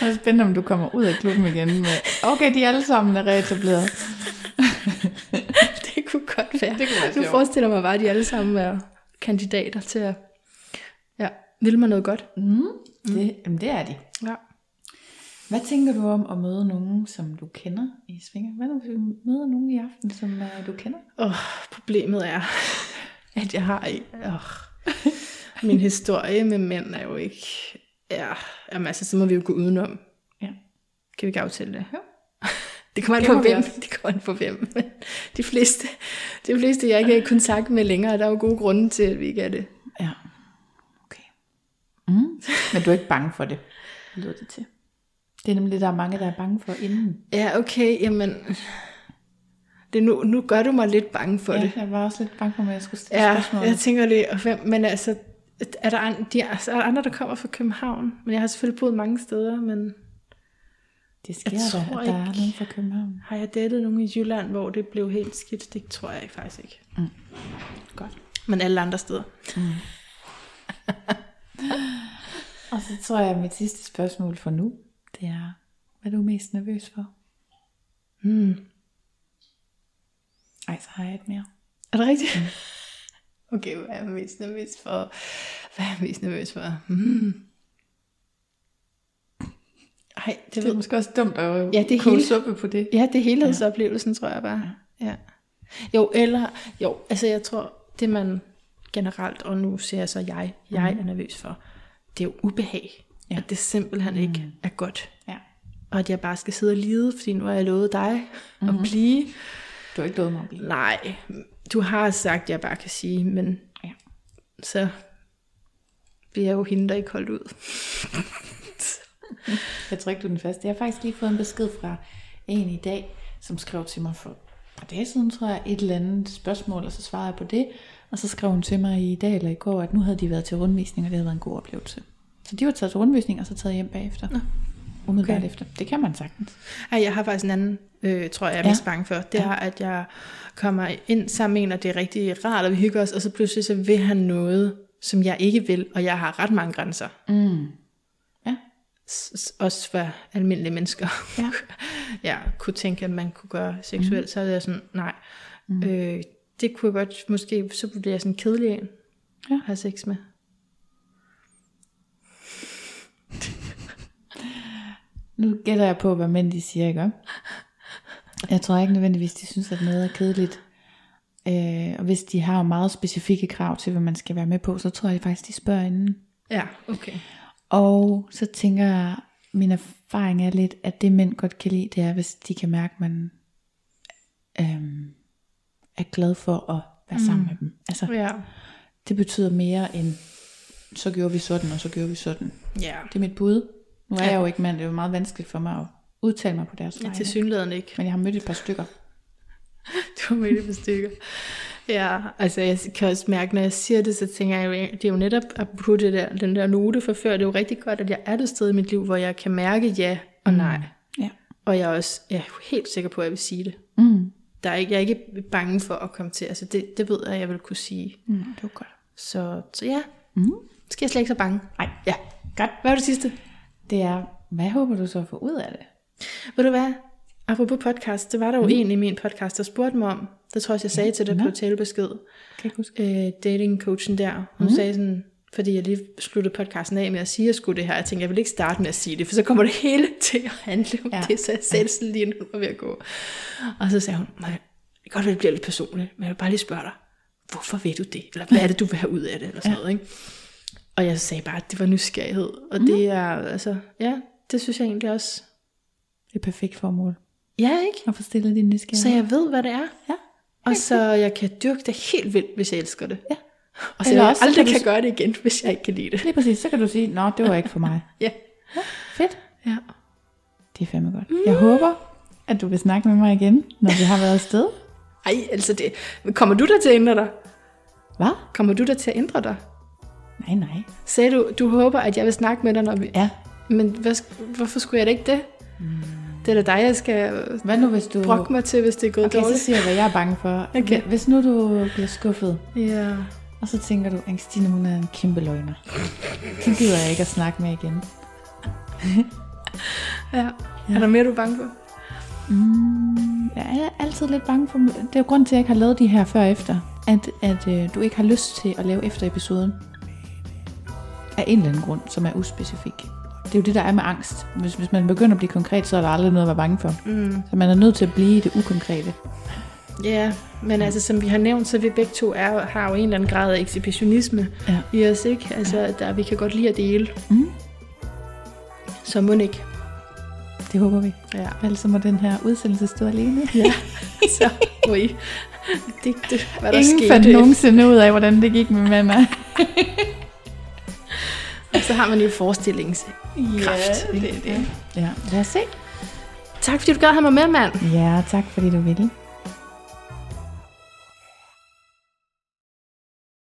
B: Det er spændende, om du kommer ud af klubben igen med, okay, de alle sammen er reetableret.
A: Det kunne godt være.
B: Det kunne være
A: du
B: sjovt.
A: forestiller mig bare, at de alle sammen er kandidater til at ja, vil mig noget godt.
B: Mm. Det, jamen, det er de.
A: Ja.
B: Hvad tænker du om at møde nogen, som du kender i Svinger? Hvad hvis vi møder nogen i aften, som uh, du kender?
A: Oh, problemet er, at jeg har ikke... Oh, min historie med mænd er jo ikke... Ja, jamen altså, så må vi jo gå udenom.
B: Ja.
A: Kan vi ikke aftale det?
B: Jo.
A: Det kommer an på hvem. Det kommer an på hvem. Men de fleste, de fleste, jeg ikke er i kontakt med længere, der er jo gode grunde til, at vi ikke er det.
B: Mm. Men du er ikke bange for det, lyder det til. Det er nemlig det, der er mange, der er bange for inden.
A: Ja, okay, jamen... Det nu, nu gør du mig lidt bange for
B: Ja,
A: det.
B: jeg var også lidt bange for, at jeg skulle stille
A: Ja,
B: spørgsmål.
A: jeg tænker det, og hvem, men altså, er der, an, de, altså, er der andre, der kommer fra København? Men jeg har selvfølgelig boet mange steder, men
B: det sker
A: jeg tror
B: at der er
A: ikke-
B: nogen fra København.
A: har jeg datet nogen i Jylland, hvor det blev helt skidt? Det tror jeg faktisk ikke.
B: Godt.
A: Men alle andre steder.
B: Og så tror jeg, at mit sidste spørgsmål for nu, det er, hvad er du mest nervøs for?
A: Hmm.
B: Ej, så har jeg et mere.
A: Er det rigtigt? Mm. Okay, hvad er jeg mest nervøs for? Hvad er jeg mest nervøs for? Hmm. Ej, det,
B: Det
A: ved
B: er måske også dumt at
A: Ja, det
B: koge
A: hele-
B: suppe på det.
A: Ja, det helhedsoplevelsen, tror jeg bare. Ja. Jo, eller, jo, altså jeg tror, det man generelt, og nu siger jeg så jeg, jeg er nervøs for, det er jo ubehag.
B: Ja.
A: At det simpelthen ikke er godt.
B: Ja.
A: og at jeg bare skal sidde og lide, fordi nu har jeg lovet dig mm-hmm. at blive.
B: Du har ikke lovet mig at blive.
A: Nej, du har sagt, at jeg bare kan sige, men
B: Ja.
A: så bliver jeg jo hende, der ikke holdt ud.
B: Jeg tror ikke, du er den første. Jeg har faktisk lige fået en besked fra en i dag, som skrev til mig for par dage siden, tror jeg, et eller andet spørgsmål, og så svarede jeg på det. Og så skrev hun til mig i dag eller i går, at nu havde de været til rundvisning, og det havde været en god oplevelse. Så de var taget til rundvisning, og så taget hjem bagefter. Nå. Umiddelbart
A: Okay.
B: efter. Det kan man sagtens.
A: Ej, jeg har faktisk en anden, øh, tror jeg, jeg er
B: Ja.
A: mest bange for. Det er, at jeg kommer ind sammen med en, og det er rigtig rart, og vi hygger os, og så pludselig så vil han noget, som jeg ikke vil, og jeg har ret mange grænser.
B: Mm. Ja.
A: S- også for almindelige mennesker.
B: Ja.
A: ja, kunne tænke, at man kunne gøre seksuelt, mm. så er jeg sådan, nej. Mm. Øh, det kunne jeg godt, måske, så bliver jeg sådan kedelig en,
B: Ja.
A: at have sex med.
B: Nu gætter jeg på, hvad mænd de siger, ikke? Jeg tror ikke nødvendigvis, de synes, at noget er kedeligt. Øh, og hvis de har meget specifikke krav til, hvad man skal være med på, så tror jeg faktisk, de spørger inden.
A: Ja, okay.
B: Og så tænker jeg, min erfaring er lidt, at det mænd godt kan lide, det er, hvis de kan mærke, at man øhm, er glad for at være sammen med dem. Altså,
A: Ja.
B: det betyder mere end, så gjorde vi sådan, og så gjorde vi sådan.
A: Ja,
B: Det er mit bud. Nu er
A: Ja.
B: jeg jo ikke mand, det er jo meget vanskeligt for mig at udtale mig på deres
A: ja
B: vegne.
A: til synligheden ikke.
B: Men jeg har mødt et par stykker.
A: Du har mødt et par stykker. Ja, altså jeg kan også mærke, når jeg siger det, så tænker jeg, det er jo netop at putte det der, den der note for før, det er jo rigtig godt, at jeg er det sted i mit liv, hvor jeg kan mærke ja og nej. Mm.
B: Ja.
A: Og jeg er også jeg er helt sikker på, at jeg vil sige det.
B: Mm.
A: Der er ikke, jeg er ikke bange for at komme til, altså det, det ved jeg, jeg vil kunne sige.
B: Mm, det var godt.
A: Så, så ja,
B: Mm.
A: skal jeg slet ikke så bange.
B: Nej,
A: Ja, godt. Hvad var det sidste?
B: det er, hvad håber du så at få ud af det?
A: Ved du hvad? Apropos podcast, det var der jo mm. en i min podcast, der spurgte mig om, det tror jeg, jeg sagde til dig på talebesked,
B: Kan jeg huske?
A: øh, datingcoachen der. Hun mm. sagde sådan, fordi jeg lige sluttede podcasten af med at sige, at jeg skulle det her. Jeg tænkte, jeg vil ikke starte med at sige det, for så kommer det hele til at handle om ja. Det, så jeg det sådan lige, hun var ved at gå. Og så sagde hun, "Maja, det kan godt være, det bliver lidt personligt, men jeg vil bare lige spørge dig, hvorfor vil du det? Eller hvad er det, du vil have ud af det? Eller sådan ja. noget, ikke? Og jeg sagde bare, at det var nysgerrighed. Og mm. det er, altså, ja, det synes jeg egentlig også.
B: Det er perfekt formål.
A: Ja, ikke?
B: At få stillet din nysgerrighed.
A: Så jeg ved, hvad det er.
B: Ja.
A: Og så jeg kan dyrke det helt vildt, hvis jeg elsker det.
B: Ja.
A: Og så
B: Eller
A: jeg
B: også, så
A: aldrig
B: kan
A: kan, gøre det igen, hvis jeg ikke kan lide det.
B: Lige præcis, så kan du sige, nå, det var ikke for mig.
A: Ja.
B: Fedt.
A: ja.
B: Det er fandme godt. Jeg håber, at du vil snakke med mig igen, når vi har været afsted.
A: Ej, altså det... Kommer du der til at ændre dig?
B: Hvad?
A: Kommer du der til at ændre dig?
B: Nej, nej.
A: Sagde du, du håber, at jeg vil snakke med dig, når vi...
B: Ja.
A: Men hvad, hvorfor skulle jeg da ikke det? Mm. Det er da dig, jeg skal
B: Hvad nu, hvis du...
A: brokke mig til, hvis det er gået
B: Okay, så
A: dårligt.
B: siger jeg, hvad jeg er bange for.
A: Okay.
B: Hvis nu du bliver skuffet,
A: Ja.
B: Og så tænker du, at Stine, hun er en kæmpe løgner. Så gider jeg ikke at snakke med igen.
A: ja. Er der mere, du er bange for?
B: Mm, jeg er altid lidt bange for... Det er jo grund til, at jeg ikke har lavet de her før og efter. At, at øh, du ikke har lyst til at lave efter episoden. Af en eller anden grund, som er uspecifik. Det er jo det, der er med angst. Hvis, hvis man begynder at blive konkret, så er der aldrig noget at være bange for.
A: Mm.
B: Så man er nødt til at blive det ukonkrete.
A: Ja, men altså som vi har nævnt, så vi begge to er, har jo en eller anden grad af ekshibitionisme
B: Ja.
A: i os, ikke? Altså, der, vi kan godt lide at dele.
B: Mm.
A: Så må ikke.
B: Det håber vi.
A: Ja.
B: Ellers må den her udsendelse stå alene.
A: ja. så må I digte, hvad der
B: Ingen
A: skete.
B: fandt nogensinde ud af, hvordan det gik med mamma.
A: Og så har man jo forestillingskraft.
B: det er det. Ja, lad os se.
A: Tak fordi du gad have mig med, mand.
B: Ja, tak fordi du ville.